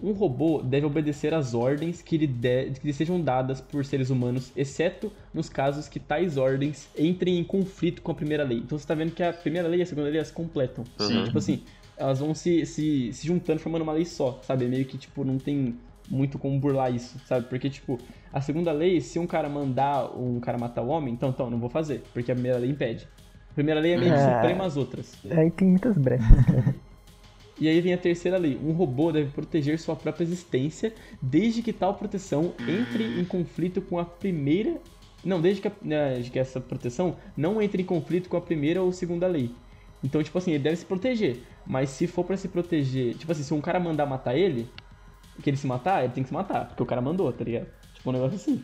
Um robô deve obedecer às ordens que lhe, de- que lhe sejam dadas por seres humanos, exceto nos casos que tais ordens entrem em conflito com a primeira lei. Então você tá vendo que a primeira lei e a segunda lei elas se completam. Sim. Tipo assim, elas vão se, se, se juntando formando uma lei só, sabe? Meio que, tipo, não tem muito como burlar isso, sabe? Porque, tipo, a segunda lei, se um cara mandar um cara matar o homem, então, então, não vou fazer, porque a primeira lei impede. A primeira lei é meio que É. suprema as outras. Aí tem muitas brechas. E aí vem a terceira lei. Um robô deve proteger sua própria existência desde que tal proteção entre em conflito com a primeira. Não, desde que, a- né, desde que essa proteção não entre em conflito com a primeira ou segunda lei. Então, tipo assim, ele deve se proteger. Mas se for pra se proteger. Tipo assim, se um cara mandar matar ele, que ele se matar, ele tem que se matar. Porque o cara mandou, tá ligado? Tipo um negócio assim.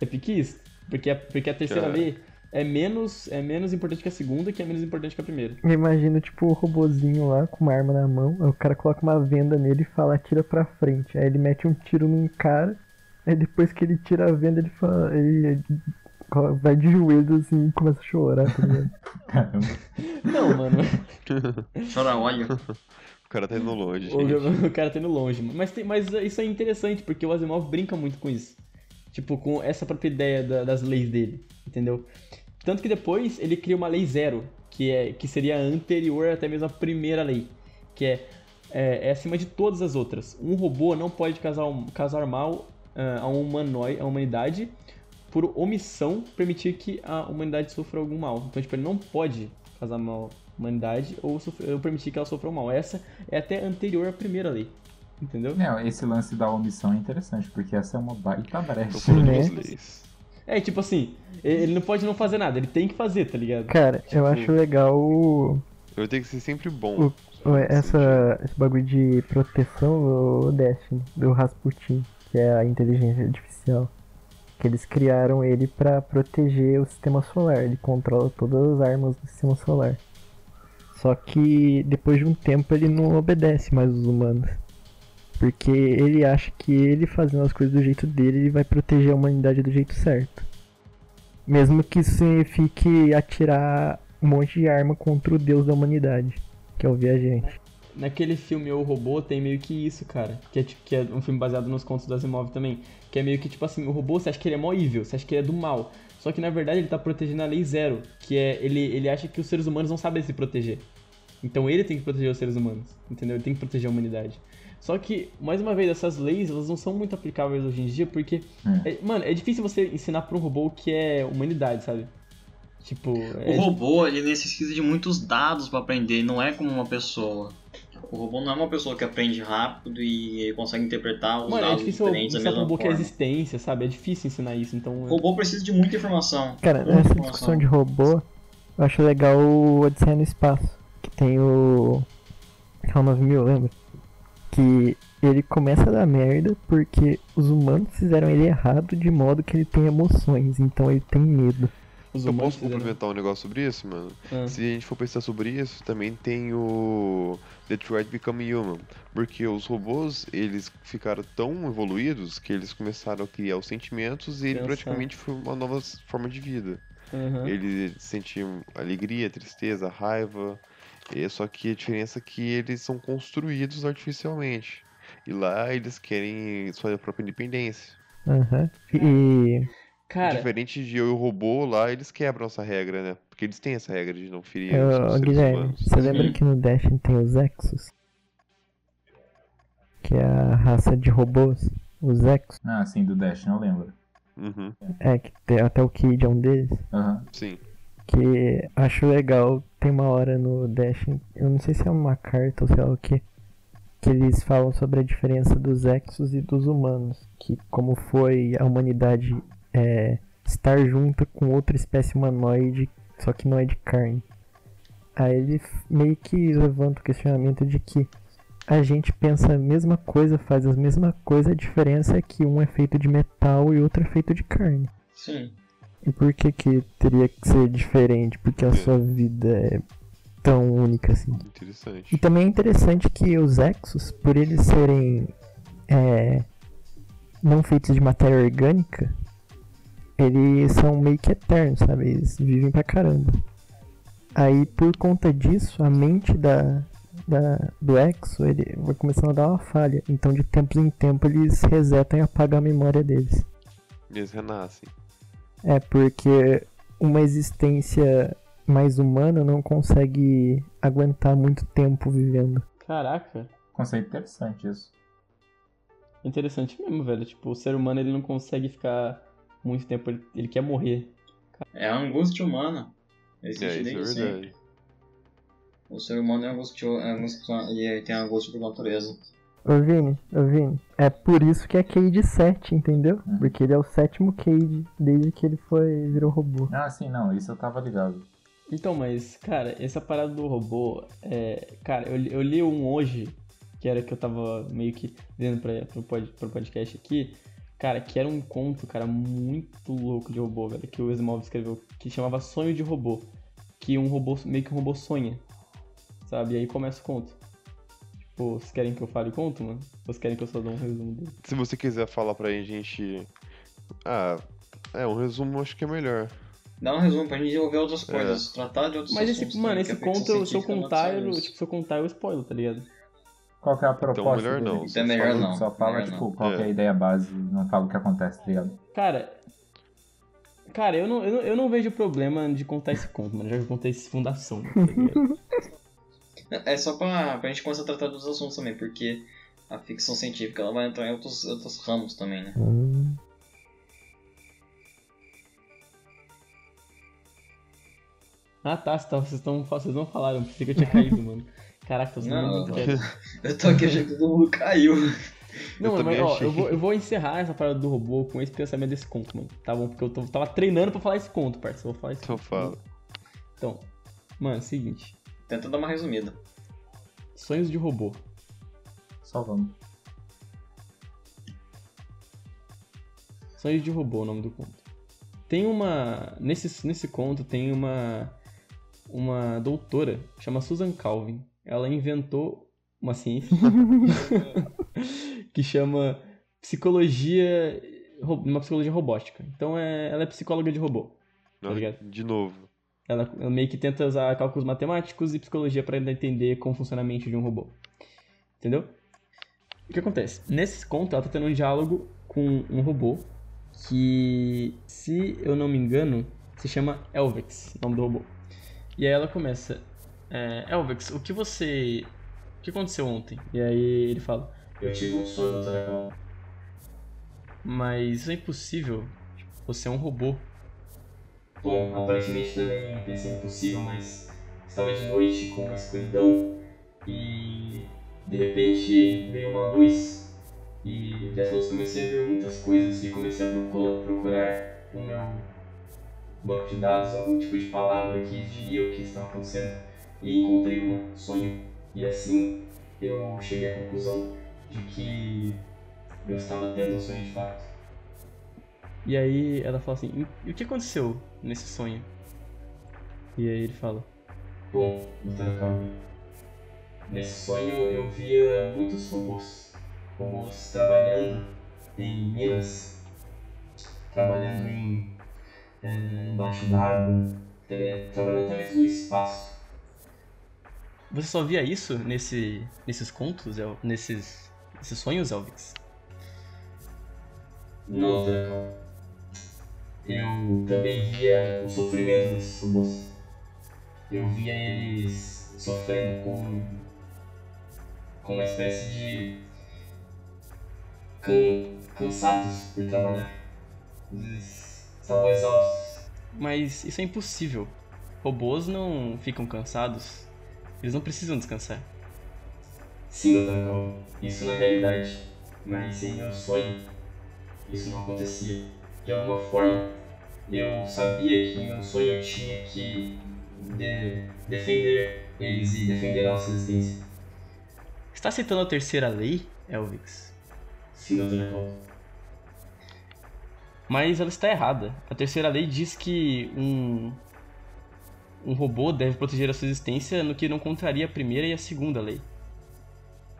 É pique isso. Porque a, porque a terceira lei é menos, é menos importante que a segunda, que é menos importante que a primeira. Eu imagino, tipo, o robozinho lá com uma arma na mão. Aí o cara coloca uma venda nele e fala, atira pra frente. Aí ele mete um tiro num cara. Aí depois que ele tira a venda, ele fala. Ele vai de joelhos assim e começa a chorar, tá ligado? Caramba. Não, mano. Chora óleo. O cara tá indo longe. O, o cara tá indo longe. mano. Mas, tem- mas isso é interessante, porque o Asimov brinca muito com isso. Tipo, com essa própria ideia da- das leis dele, entendeu? Tanto que depois ele cria uma lei zero, que, é, que seria anterior até mesmo à primeira lei. Que é, é, é acima de todas as outras. Um robô não pode causar, causar mal ah, a, um humanoide, a humanidade por omissão permitir que a humanidade sofra algum mal. Então, tipo, ele não pode causar mal à humanidade ou, sofrer- ou permitir que ela sofra um mal. Essa é até anterior à primeira lei. Entendeu? Não, esse lance da omissão é interessante, porque essa é uma baita brecha. Né? de leis. É, tipo assim, ele não pode não fazer nada, ele tem que fazer, tá ligado? Cara, eu acho legal o, Eu tenho que ser sempre bom. o- essa, esse bagulho de proteção do Destiny, do Rasputin, que é a inteligência artificial. Que eles criaram ele pra proteger o sistema solar. Ele controla todas as armas do sistema solar. Só que depois de um tempo ele não obedece mais os humanos. Porque ele acha que ele fazendo as coisas do jeito dele, ele vai proteger a humanidade do jeito certo. Mesmo que isso signifique atirar um monte de arma contra o deus da humanidade, que é o viajante. Naquele filme O Robô tem meio que isso, cara. Que é, tipo, que é um filme baseado nos contos do Asimov também. Que é meio que, tipo assim, o robô, você acha que ele é mó evil, você acha que ele é do mal. Só que, na verdade, ele tá protegendo a lei zero. Que é, ele, ele acha que os seres humanos não sabem se proteger. Então ele tem que proteger os seres humanos, entendeu? Ele tem que proteger a humanidade. Só que, mais uma vez, essas leis, elas não são muito aplicáveis hoje em dia, porque... é- mano, é difícil você ensinar pra um robô o que é humanidade, sabe? Tipo... O é- robô, ele necessita de muitos dados pra aprender, não é como uma pessoa. O robô não é uma pessoa que aprende rápido e consegue interpretar os Mano, é dados difícil diferentes da ensinar um mesma robô que é existência, sabe? É difícil ensinar isso, então... O robô precisa de muita informação. Cara, muita nessa informação. discussão de robô, eu acho legal o Odisseia no Espaço, que tem o. É o 9000, lembra? Que ele começa a dar merda porque os humanos fizeram ele errado de modo que ele tem emoções, então ele tem medo. Os Eu humanos posso fizeram- complementar um negócio sobre isso, mano? Ah. Se a gente for pensar sobre isso, também tem o Detroit Become Human. Porque os robôs, eles ficaram tão evoluídos que eles começaram a criar os sentimentos e ele praticamente foi uma nova forma de vida. Aham. Ele sentia alegria, tristeza, raiva. E só que a diferença é que eles são construídos artificialmente. E lá eles querem sua própria independência. Aham. E. Cara, Diferente de eu e o robô, lá eles quebram essa regra, né? Porque eles têm essa regra de não ferir Ô, os Guilherme, humanos. você lembra que no Destiny tem os Exos? Que é a raça de robôs? Os Exos? Ah, sim, do Dash, não lembro. Uhum, É, que tem, até o Kid é um deles. Aham. sim. que acho legal. Tem uma hora no Dash, eu não sei se é uma carta ou sei lá o que, que eles falam sobre a diferença dos exos e dos humanos. Que como foi a humanidade é, estar junta com outra espécie humanoide, só que não é de carne. Aí ele meio que levanta o questionamento de que a gente pensa a mesma coisa, faz a mesma coisa, a diferença é que um é feito de metal e outro é feito de carne. Sim. E por que que teria que ser diferente? Porque a É. sua vida é tão única assim. E Interessante. também é interessante que os Exos, por eles serem é, não feitos de matéria orgânica, eles são meio que eternos, sabe? Eles vivem pra caramba. Aí por conta disso, a mente da, da, do Exo ele vai começando a dar uma falha. Então de tempos em tempos eles resetam e apagam a memória deles. Eles renascem. É, porque uma existência mais humana não consegue aguentar muito tempo vivendo. Caraca. Conceito interessante isso. Interessante mesmo, velho. Tipo, o ser humano ele não consegue ficar muito tempo, ele, ele quer morrer. É a angústia humana. Existe É, isso é desde sempre. verdade. O ser humano é angustio, é angustio, e tem angústia por natureza. Ô Vini, ô Vini, é por isso que é Cade 7, entendeu? Hum. Porque ele é o sétimo Cade desde que ele foi virou robô. Ah, sim, não, isso eu tava ligado. Então, mas, cara, essa parada do robô, é, cara, eu, li- eu li um hoje, que era que eu tava meio que vendo pra, pro, pod, pro podcast aqui, cara, que era um conto, cara, muito louco de robô, velho, que o Asimov escreveu, que chamava Sonho de Robô, que um robô, meio que um robô sonha, sabe? E aí começa o conto. Tipo, vocês querem que eu fale o conto, mano? Ou vocês querem que eu só dê um resumo dele? Se você quiser falar pra gente. Ah, é, um resumo eu acho que é melhor. Dá um resumo pra gente desenvolver outras coisas, tratar de outros Mas assuntos. esse, mano, esse ficção conto, eu- se eu não contar, eu, tipo, se eu contar, eu spoiler, tá ligado? Qual que é a proposta? melhor dele? não. É melhor falou- não, Só fala, melhor tipo, não. qual que é a É. ideia base, não fala o que acontece, tá ligado? Cara. Cara, eu não, eu, não, eu não vejo problema de contar esse conto, mano. Já que eu contei esse fundação. Tá ligado? É só pra, pra gente começar a tratar dos assuntos também, porque a ficção científica ela vai entrar em outros, outros ramos também, né? Hum, ah tá, vocês, tão- vocês, tão, vocês não falaram, pensei que eu tinha caído, mano. Caraca, tô sendo Não, muito quieto. Eu tô aqui achando que todo mundo caiu. Não, mano, mas ó, eu vou, eu vou encerrar essa parada do robô com esse pensamento desse conto, mano. Tá bom? Porque eu tô- tava treinando pra falar esse conto, parceiro. Eu vou falar esse Então conto. fala. Então, mano, seguinte. Tenta dar uma resumida. Sonhos de robô. Só vamos. Sonhos de robô, o nome do conto. Tem uma. Nesse, nesse conto tem uma. Uma doutora, chama Susan Calvin. Ela inventou uma ciência que chama psicologia. Uma psicologia robótica. Então é, ela é psicóloga de robô. Tá ligado? De novo. Ela, meio que tenta usar cálculos matemáticos e psicologia para entender como funciona mente de um robô. Entendeu? O que acontece? Nesse conto, ela tá tendo um diálogo com um robô que, se eu não me engano, se chama Elvex, o nome do robô. E aí ela começa: é, Elvex, o que você. O que aconteceu ontem? E aí ele fala: Eu tive um sonho. Mas isso é impossível. Você é um robô. Bom, aparentemente também pensei impossível, mas estava de noite com uma escuridão e de repente veio uma luz e dessa luz comecei a ver muitas coisas e comecei a procurar, procurar no meu banco de dados algum tipo de palavra que diria o que estava acontecendo e encontrei um sonho e assim eu cheguei à conclusão de que eu estava tendo um sonho de fato. E aí ela fala assim, e o que aconteceu nesse sonho? E aí ele fala, bom, Calvin, nesse sonho eu via muitos robôs, robôs trabalhando em minas, trabalhando em eh, embaixo d'água, trabalhando até mesmo no espaço. Você só via isso nesse, nesses contos, nesses, nesses sonhos, Elvix? Não, Calvin. Eu também via o sofrimento desses robôs. Eu via eles sofrendo com, com uma espécie de can, cansados por trabalhar. Eles estavam exaustos. Mas isso é impossível. Robôs não ficam cansados. Eles não precisam descansar. Sim, Dr. Isso na realidade. Mas em meu sonho, isso não acontecia. De alguma forma, eu sabia que meu sonho eu tinha que de- defender eles e defender a nossa existência. Está citando a terceira lei, Elvix? Sim, Dr. Cole. Mas ela está errada. A terceira lei diz que um, um robô deve proteger a sua existência no que não contraria a primeira e a segunda lei.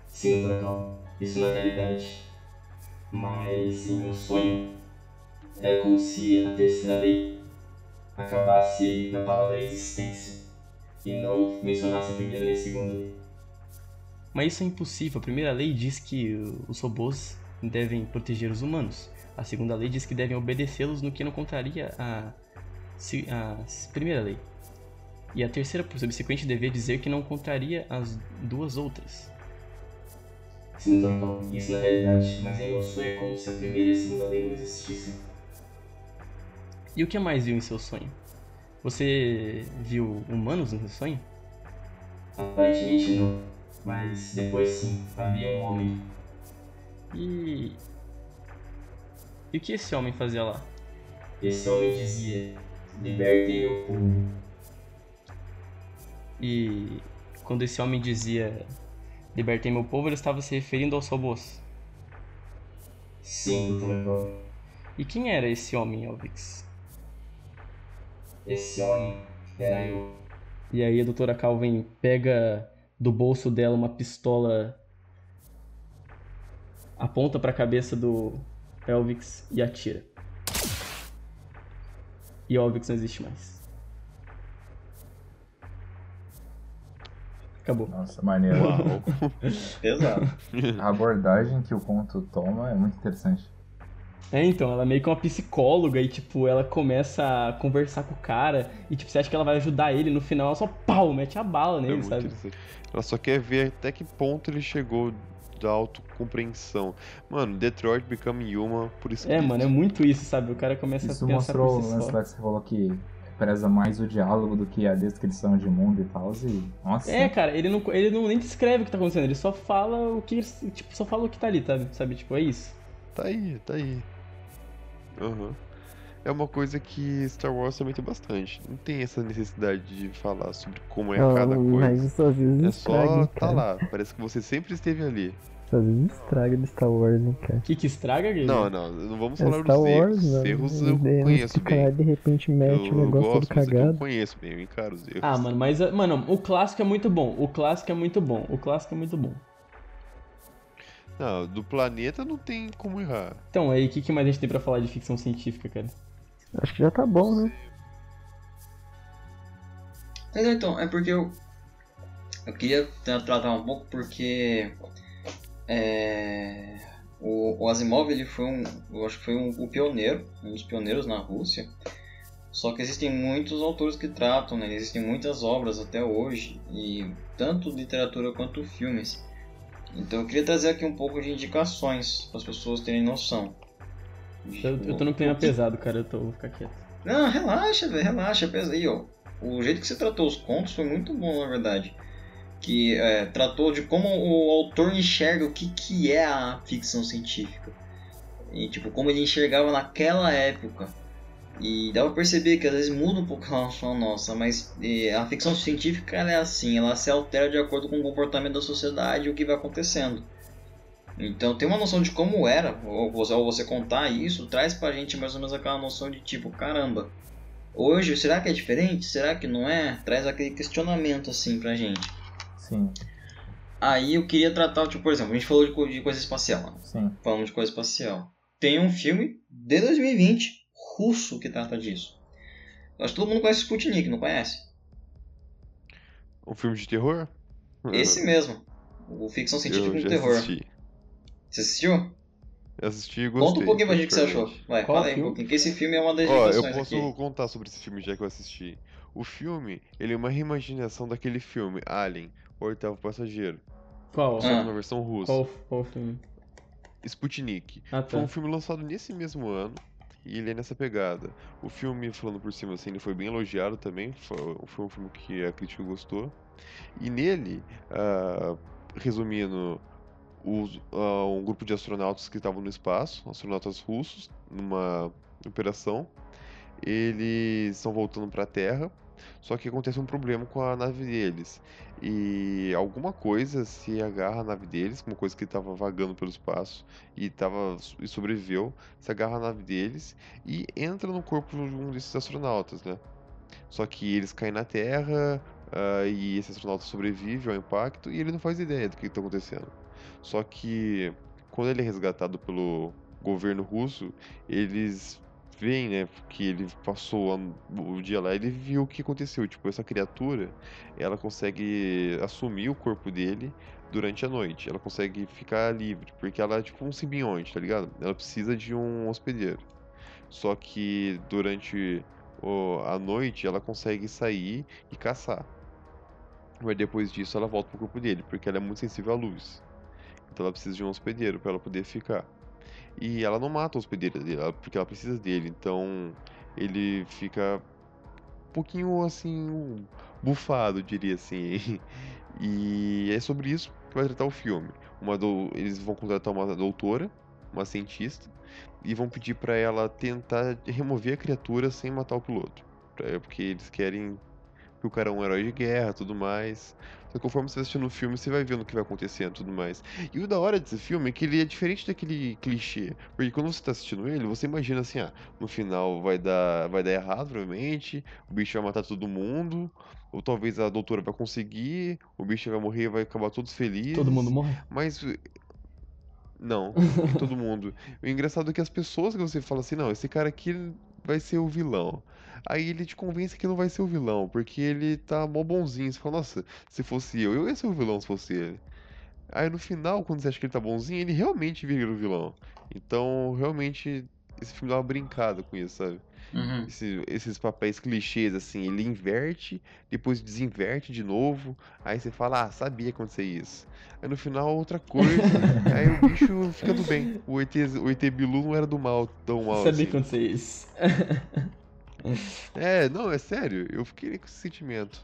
Sim, Cal. Isso na realidade. Mas em meu sonho é como se a terceira lei acabasse na palavra existência e não mencionasse a primeira e a segunda lei. Mas isso é impossível. A primeira lei diz que os robôs devem proteger os humanos. A segunda lei diz que devem obedecê-los no que não contraria a, a primeira lei. E a terceira, por subsequente, dever dizer que não contraria as duas outras. Não torna isso na realidade, mas em sonho é como se a primeira e a segunda lei não existissem. E o que mais viu em seu sonho? Você viu humanos no seu sonho? Aparentemente não, mas depois sim, havia um homem. E. E o que esse homem fazia lá? Esse homem dizia: Libertem o povo. E quando esse homem dizia Libertei meu povo, ele estava se referindo aos robôs. Sim, doutor. E quem era esse homem, Elvix? Esse homem era eu. E aí a doutora Calvin pega do bolso dela uma pistola, aponta para a cabeça do Elvix e atira. E o Elvix não existe mais. Acabou. Nossa, maneiro. Exato. A abordagem que o conto toma é muito interessante. É, então, ela é meio que uma psicóloga e, tipo, ela começa a conversar com o cara e, tipo, você acha que ela vai ajudar ele, no final ela só, pau, mete a bala É nele, muito sabe? Ela só quer ver até que ponto ele chegou da autocompreensão. Mano, Detroit Become Human por isso É, mano, é muito isso, sabe? O cara começa Isso a pensar mostrou por o si lance só. lá que você falou que preza mais o diálogo do que a descrição de mundo e tal. E, nossa, É, cara, ele não, ele não nem descreve o que tá acontecendo, ele só fala o que, tipo, só fala o que tá ali, sabe? Sabe, tipo, é isso. Tá aí, tá aí. Aham. É uma coisa que Star Wars também tem bastante. Não tem essa necessidade de falar sobre como é Ah, cada mas coisa. isso às vezes É estraga, só tá cara. lá. Parece que você sempre esteve ali. Isso às vezes estraga do Star Wars, hein, cara. O que que estraga, Gabe? Não, não, não vamos É falar Star dos Wars, erros. mano. Erros Os eu conheço o cara bem. de repente mete Eu o negócio gosto, todo mas é que eu cagado. conheço bem, eu encaro os erros. Ah, mano, mas, mano, o clássico é muito bom. O clássico é muito bom. O clássico é muito bom. Não, do planeta não tem como errar. Então, aí, o que, que mais a gente tem pra falar de ficção científica, cara? Acho que já tá bom, né? Mas então, é porque eu. Eu queria tra- tratar um pouco porque. É, o, o Asimov ele foi um. Eu acho que foi um, o pioneiro, um dos pioneiros na Rússia. Só que existem muitos autores que tratam, né? Existem muitas obras até hoje, e tanto literatura quanto filmes. Então eu queria trazer aqui um pouco de indicações para as pessoas terem noção. Eu, eu tô no clima pesado, cara, eu tô, vou ficar quieto. não, relaxa, velho, relaxa. Pensa aí, ó. O jeito que você tratou os contos foi muito bom, na verdade. Que é, tratou de como o autor enxerga o que, que é a ficção científica. E, tipo, como ele enxergava naquela época. E dá pra perceber que às vezes muda um pouco a relação nossa, mas a ficção científica é assim, ela se altera de acordo com o comportamento da sociedade e o que vai acontecendo. Então ter uma noção de como era, ou você, ou você contar isso, traz pra gente mais ou menos aquela noção de tipo, caramba, hoje será que é diferente? Será que não é? Traz aquele questionamento assim pra gente. sim, Aí eu queria tratar, tipo, por exemplo, a gente falou de, co- de coisa espacial, né? sim. falando de coisa espacial. Tem um filme de 2020 russo que trata disso. Eu acho que todo mundo conhece Sputnik, não conhece? Um filme de terror? Esse mesmo. O ficção científica já terror. assisti. Você assistiu? Eu assisti e gostei. Conta um pouquinho pra gente o que você achou. Vai, Qual fala aí um pouquinho, que esse filme é uma das Ó, eu posso aqui. contar sobre esse filme já que eu assisti. O filme, ele é uma reimaginação daquele filme, Alien, O Oitavo Passageiro. Qual? Só Ah. na versão russa. Qual, qual filme? Sputnik. Ah, Foi tá. um filme lançado nesse mesmo ano e ele é nessa pegada. O filme, falando por cima assim, ele foi bem elogiado também. Foi, um filme que a crítica gostou. E nele, ah, resumindo, os- ah, um grupo de astronautas que estavam no espaço, astronautas russos, numa operação, eles estão voltando para a Terra. Só que acontece um problema com a nave deles. E alguma coisa se agarra à nave deles, uma coisa que estava vagando pelo espaço e, tava, e sobreviveu, se agarra à nave deles e entra no corpo de um desses astronautas, né? Só que eles caem na Terra ah, e esse astronauta sobrevive ao impacto e ele não faz ideia do que está acontecendo. Só que quando ele é resgatado pelo governo russo, eles veem, né, que ele passou o dia lá, ele viu o que aconteceu. Tipo, essa criatura, ela consegue assumir o corpo dele durante a noite. Ela consegue ficar livre, porque ela é tipo um simbionte, tá ligado? Ela precisa de um hospedeiro. Só que durante a noite ela consegue sair e caçar. Mas depois disso ela volta pro corpo dele, porque ela é muito sensível à luz. Então ela precisa de um hospedeiro para ela poder ficar. E ela não mata o hospedeiro dele, porque ela precisa dele. Então ele fica um pouquinho assim, bufado, diria assim. E é sobre isso que vai tratar o filme. Uma do... Eles vão contratar uma doutora, uma cientista, e vão pedir para ela tentar remover a criatura sem matar o piloto. Porque eles querem que o cara é um herói de guerra tudo mais. Então, conforme você vai assistindo o filme, você vai vendo o que vai acontecendo e tudo mais. E o da hora desse filme é que ele é diferente daquele clichê. Porque quando você tá assistindo ele, você imagina assim, ah, no final vai dar, vai dar errado, provavelmente, o bicho vai matar todo mundo, ou talvez a doutora vai conseguir, o bicho vai morrer vai acabar todos felizes. Todo mundo morre. Mas. Não, todo mundo. O engraçado é que as pessoas que você fala assim, não, esse cara aqui vai ser o vilão. Aí ele te convence que não vai ser o vilão, porque ele tá mó bonzinho. Você fala, nossa, se fosse eu, eu ia ser o vilão se fosse ele. Aí no final, quando você acha que ele tá bonzinho, ele realmente vira o vilão. Então, realmente, esse filme dá uma brincada com isso, sabe? Uhum. Esse- esses papéis clichês, assim, ele inverte, depois desinverte de novo. Aí você fala, ah, sabia acontecer isso. Aí no final, outra coisa. aí o bicho fica do bem. O ET, o ET Bilu não era do mal, tão mal Sabia assim. acontecer isso. É, não, é sério. Eu fiquei com esse sentimento.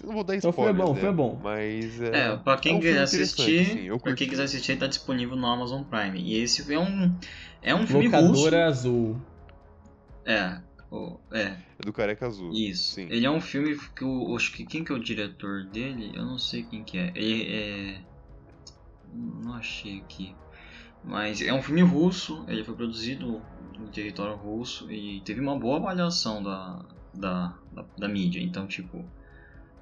Eu não vou dar Então foi bom, né? foi bom. Mas é. É, pra quem é um quiser assistir, sim, eu pra quem quiser assistir, tá disponível no Amazon Prime. E esse é um é um filme russo. Locadora Azul. É, o- é, É do Careca Azul. isso. Sim. Ele é um filme que eu acho que quem que é o diretor dele, eu não sei quem que é. Ele é não achei aqui. Mas é um filme russo, ele foi produzido no território russo e teve uma boa avaliação da, da, da, da mídia. Então, tipo,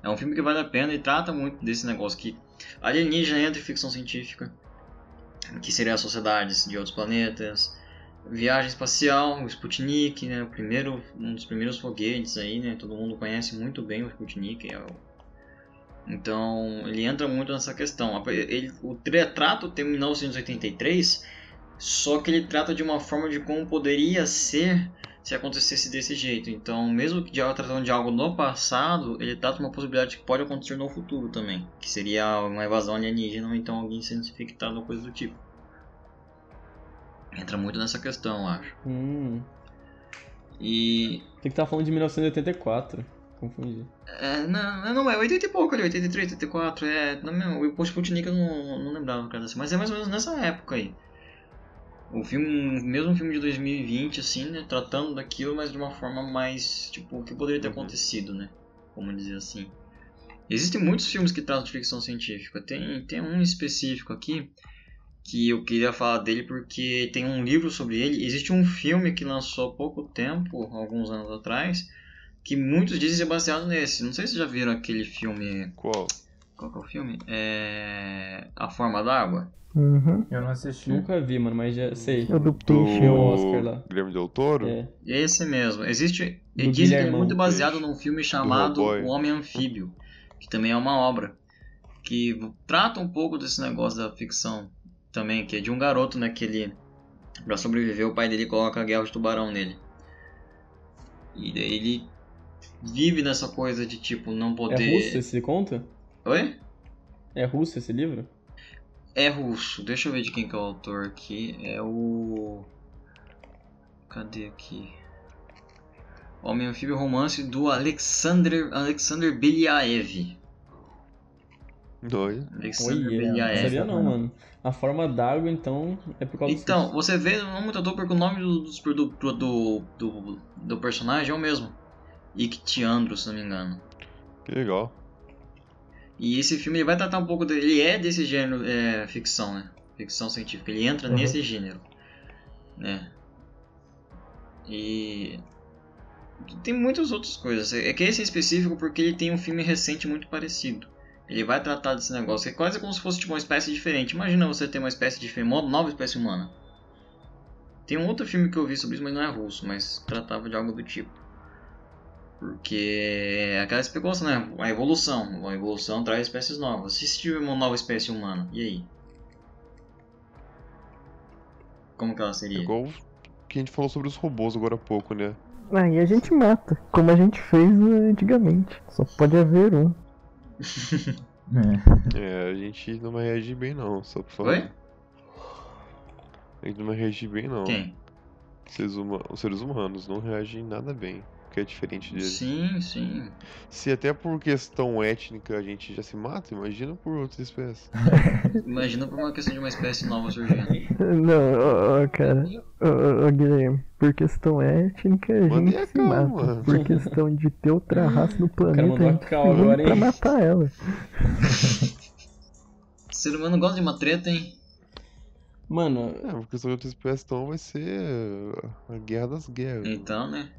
é um filme que vale a pena e trata muito desse negócio que alienígena entra em ficção científica, que seria as sociedades de outros planetas, viagem espacial, o Sputnik, né, o primeiro, um dos primeiros foguetes aí, né, todo mundo conhece muito bem o Sputnik, é o então, ele entra muito nessa questão. Ele, o retrato tem 1983, só que ele trata de uma forma de como poderia ser se acontecesse desse jeito. Então, mesmo que tratando de algo no passado, ele trata uma possibilidade que pode acontecer no futuro também, que seria uma evasão alienígena ou então alguém sendo infectado ou coisa do tipo. Entra muito nessa questão, eu acho. Hum. E Tem que estar falando de 1984. Confundi. É, não, não, é 80 e pouco ali, 83, 84, é, não, mesmo, o Sputnik eu não, não lembrava, cara, assim, mas é mais ou menos nessa época aí. O filme, mesmo filme de 2020, assim, né, tratando daquilo, mas de uma forma mais, tipo, o que poderia ter Uhum. acontecido, né, como dizer assim. Existem muitos filmes que tratam de ficção científica, tem, tem um específico aqui, que eu queria falar dele porque tem um livro sobre ele, existe um filme que lançou há pouco tempo, alguns anos atrás, que muitos dizem ser baseado nesse. Não sei se já viram aquele filme. Qual? Qual que é o filme? É. A Forma d'Água. Uhum. Eu não assisti. Nunca vi, mano, mas já sei. É o do peixe. O Oscar lá. Guilherme Del Toro? É. Esse mesmo. Existe. Do dizem que é muito baseado Peixe. num filme chamado. O Homem Anfíbio, que também é uma obra que trata um pouco desse negócio da ficção também, que é de um garoto, né, que ele para sobreviver o pai dele coloca a guerra de tubarão nele. E daí ele vive nessa coisa de tipo não É poder. russo esse conto? Oi? É russo esse livro? É russo. Deixa eu ver de quem que é o autor aqui. É o. Cadê aqui? Homem Anfíbio Romance do Alexander, Alexander Beliaev. Dois. Alexander Olha, não Beliaev. sabia não, mano. A forma d'água, então, é por causa Então, disso. você vê, não muito ator porque o nome do, do, do, do, do personagem é o mesmo. Ictiandro, se não me engano. Que legal. E esse filme ele vai tratar um pouco dele. Ele é desse gênero é, ficção, né? Ficção científica. Ele entra Uhum. nesse gênero. Né? E. Tem muitas outras coisas. É que esse é específico porque ele tem um filme recente muito parecido. Ele vai tratar desse negócio. É quase como se fosse tipo, uma espécie diferente. Imagina você ter uma espécie de uma nova espécie humana. Tem um outro filme que eu vi sobre isso, mas não é russo, mas tratava de algo do tipo. Porque é aquela especulação, né? A evolução. A evolução traz espécies novas. Se tiver uma nova espécie humana, e aí? Como que ela É seria? igual que a gente falou sobre os robôs agora há pouco, né? Aí a gente mata, como a gente fez eh, antigamente. Só pode haver um. É, a gente não vai reagir bem não, só por favor. Oi? A gente não vai reagir bem não. Quem? Seres huma- Os seres humanos não reagem nada bem, que é diferente deles. Sim, sim. Se até por questão étnica a gente já se mata, imagina por outras espécies. Imagina por uma questão de uma espécie nova surgindo. Não, ó, cara. Ô, Guilherme, por questão étnica a Manda gente a se calma. mata. Por questão de ter outra raça no planeta, mandou a gente cal se une agora, pra matar ela. ser humano gosta de uma treta, hein? Mano, É, por questão de outras espécies, então vai ser a guerra das guerras. Então, né?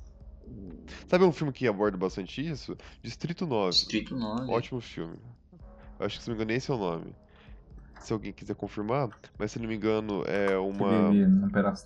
Sabe um filme que aborda bastante isso? Distrito 9. Distrito 9. Ótimo filme. Eu acho que se não me engano esse é o nome. Se alguém quiser confirmar, mas se não me engano é uma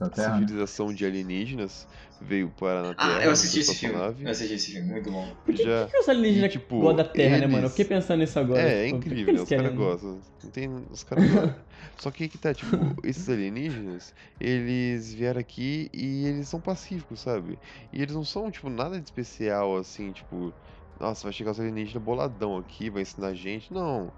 Terra. né? civilização de alienígenas veio parar na Terra. Ah, eu assisti esse filme. espaçonave. Eu assisti esse filme, muito bom. por que, Já- que, que os alienígenas tipo, gostam da Terra, né, mano? Eu eles- fiquei pensando nisso agora. É, é tipo, que incrível, eles os caras gostam. Não tem, os caras gostam. Só que que tá, tipo, esses alienígenas, eles vieram aqui e eles são pacíficos, sabe? E eles não são, tipo, nada de especial, assim, tipo, nossa, vai chegar os alienígenas boladão aqui, vai ensinar a gente. Não.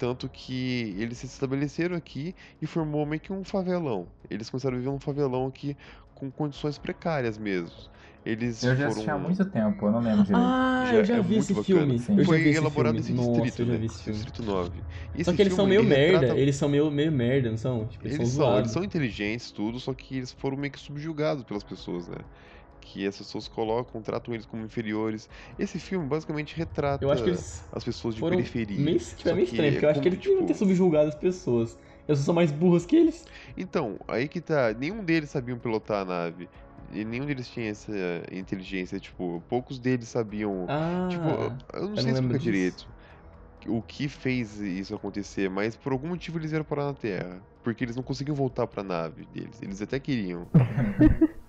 Tanto que eles se estabeleceram aqui e formou meio que um favelão. Eles começaram a viver num favelão aqui com condições precárias mesmo. Eles Eu já foram... assisti há muito tempo, eu não lembro direito. Ah, Já eu já é vi esse bacana. filme. Sim. Eu já Foi vi esse elaborado filme. nesse Nossa, distrito, já né? esse filme. Distrito 9. E Só esse que eles são filme, meio ele merda, retrata- eles são meio, meio merda, não são? Tipo, eles, Eles são são, eles são inteligentes, tudo, só que eles foram meio que subjugados pelas pessoas, né? Que as pessoas colocam, tratam eles como inferiores. Esse filme basicamente retrata Eu acho que eles as pessoas de periferia. meio, tipo, é meio que estranho, porque eu é acho que como, eles deviam ter tipo, subjulgado as pessoas. Eu sou mais burros que eles. Então, aí que tá. Nenhum deles sabiam pilotar a nave. E nenhum deles tinha essa inteligência. Tipo, poucos deles sabiam. Ah, Tipo, eu não não sei explicar direito o que fez isso acontecer, mas por algum motivo eles vieram parar na Terra. Porque eles não conseguiam voltar pra nave deles. Eles até queriam.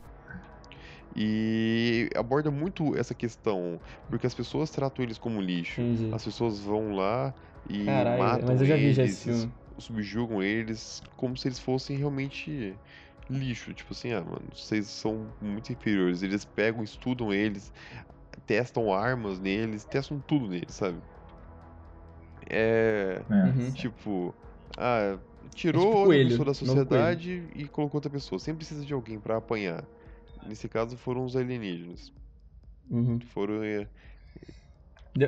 E aborda muito essa questão, porque as pessoas tratam eles como lixo. entendi. As pessoas vão lá e Caralho, matam mas eu já vi já eles, esse filme. subjugam eles como se eles fossem realmente lixo. Tipo assim, ah, mano, vocês são muito inferiores. Eles pegam, estudam eles, testam armas neles, testam tudo neles, sabe? É. É. Uhum. Tipo, ah, tirou É tipo outra coelho, pessoa da sociedade e colocou outra pessoa. Sempre precisa de alguém pra apanhar. Nesse caso foram os alienígenas. Uhum. Foram. É,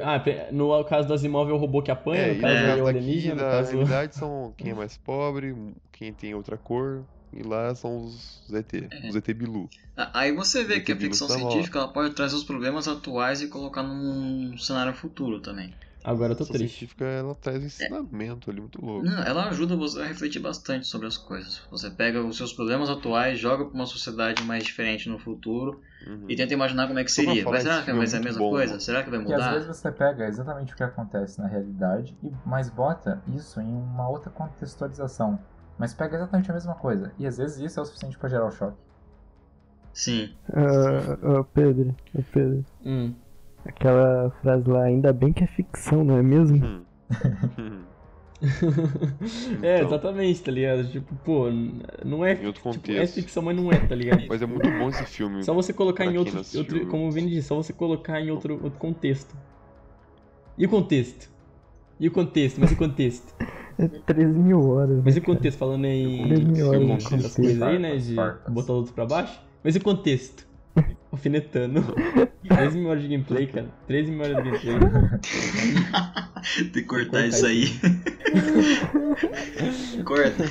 Ah, no caso do Asimov é o robô que apanha, é, no caso é o caso aqui, alienígena, na caso... realidade, são quem é mais pobre, quem tem outra cor. E lá são os ZT, os ZT Bilu. Ah, Aí você vê que a ficção Gustavo. científica ela pode trazer os problemas atuais e colocar num cenário futuro também. Agora eu tô A triste. científica ela traz um ensinamento ali muito louco. Não, ela ajuda você a refletir bastante sobre as coisas. Você pega os seus problemas atuais, joga para uma sociedade mais diferente no futuro Uhum. e tenta imaginar como é que pra seria. Mas será que vai é ser a muito mesma bom, coisa? mano. Será que vai Porque às mudar? vezes você pega exatamente o que acontece na realidade, e mas bota isso em uma outra contextualização. Mas pega exatamente a mesma coisa. E às vezes isso é o suficiente pra gerar o choque. Sim. Ô, ô, Pedro, ô, Pedro. Hum. Aquela frase lá, ainda bem que é ficção, não é mesmo? Hum. É, Então. exatamente, tá ligado? Tipo, pô, não é. Outro Tipo, é ficção, mas não é, tá ligado? Mas é muito bom esse filme. Só você colocar em outro, outro. Como o Vini disse, só você colocar em outro, outro contexto. E o contexto? E o contexto? Mas o contexto? É 13 mil horas. Mas e o contexto? Falando em. Três mil horas em coisas aí, né? De botar os outros pra baixo. Mas e o contexto? Alfinetando. 13 mil horas de gameplay, cara. 13 mil horas de gameplay. Tem que cortar cortar isso aí. Corta.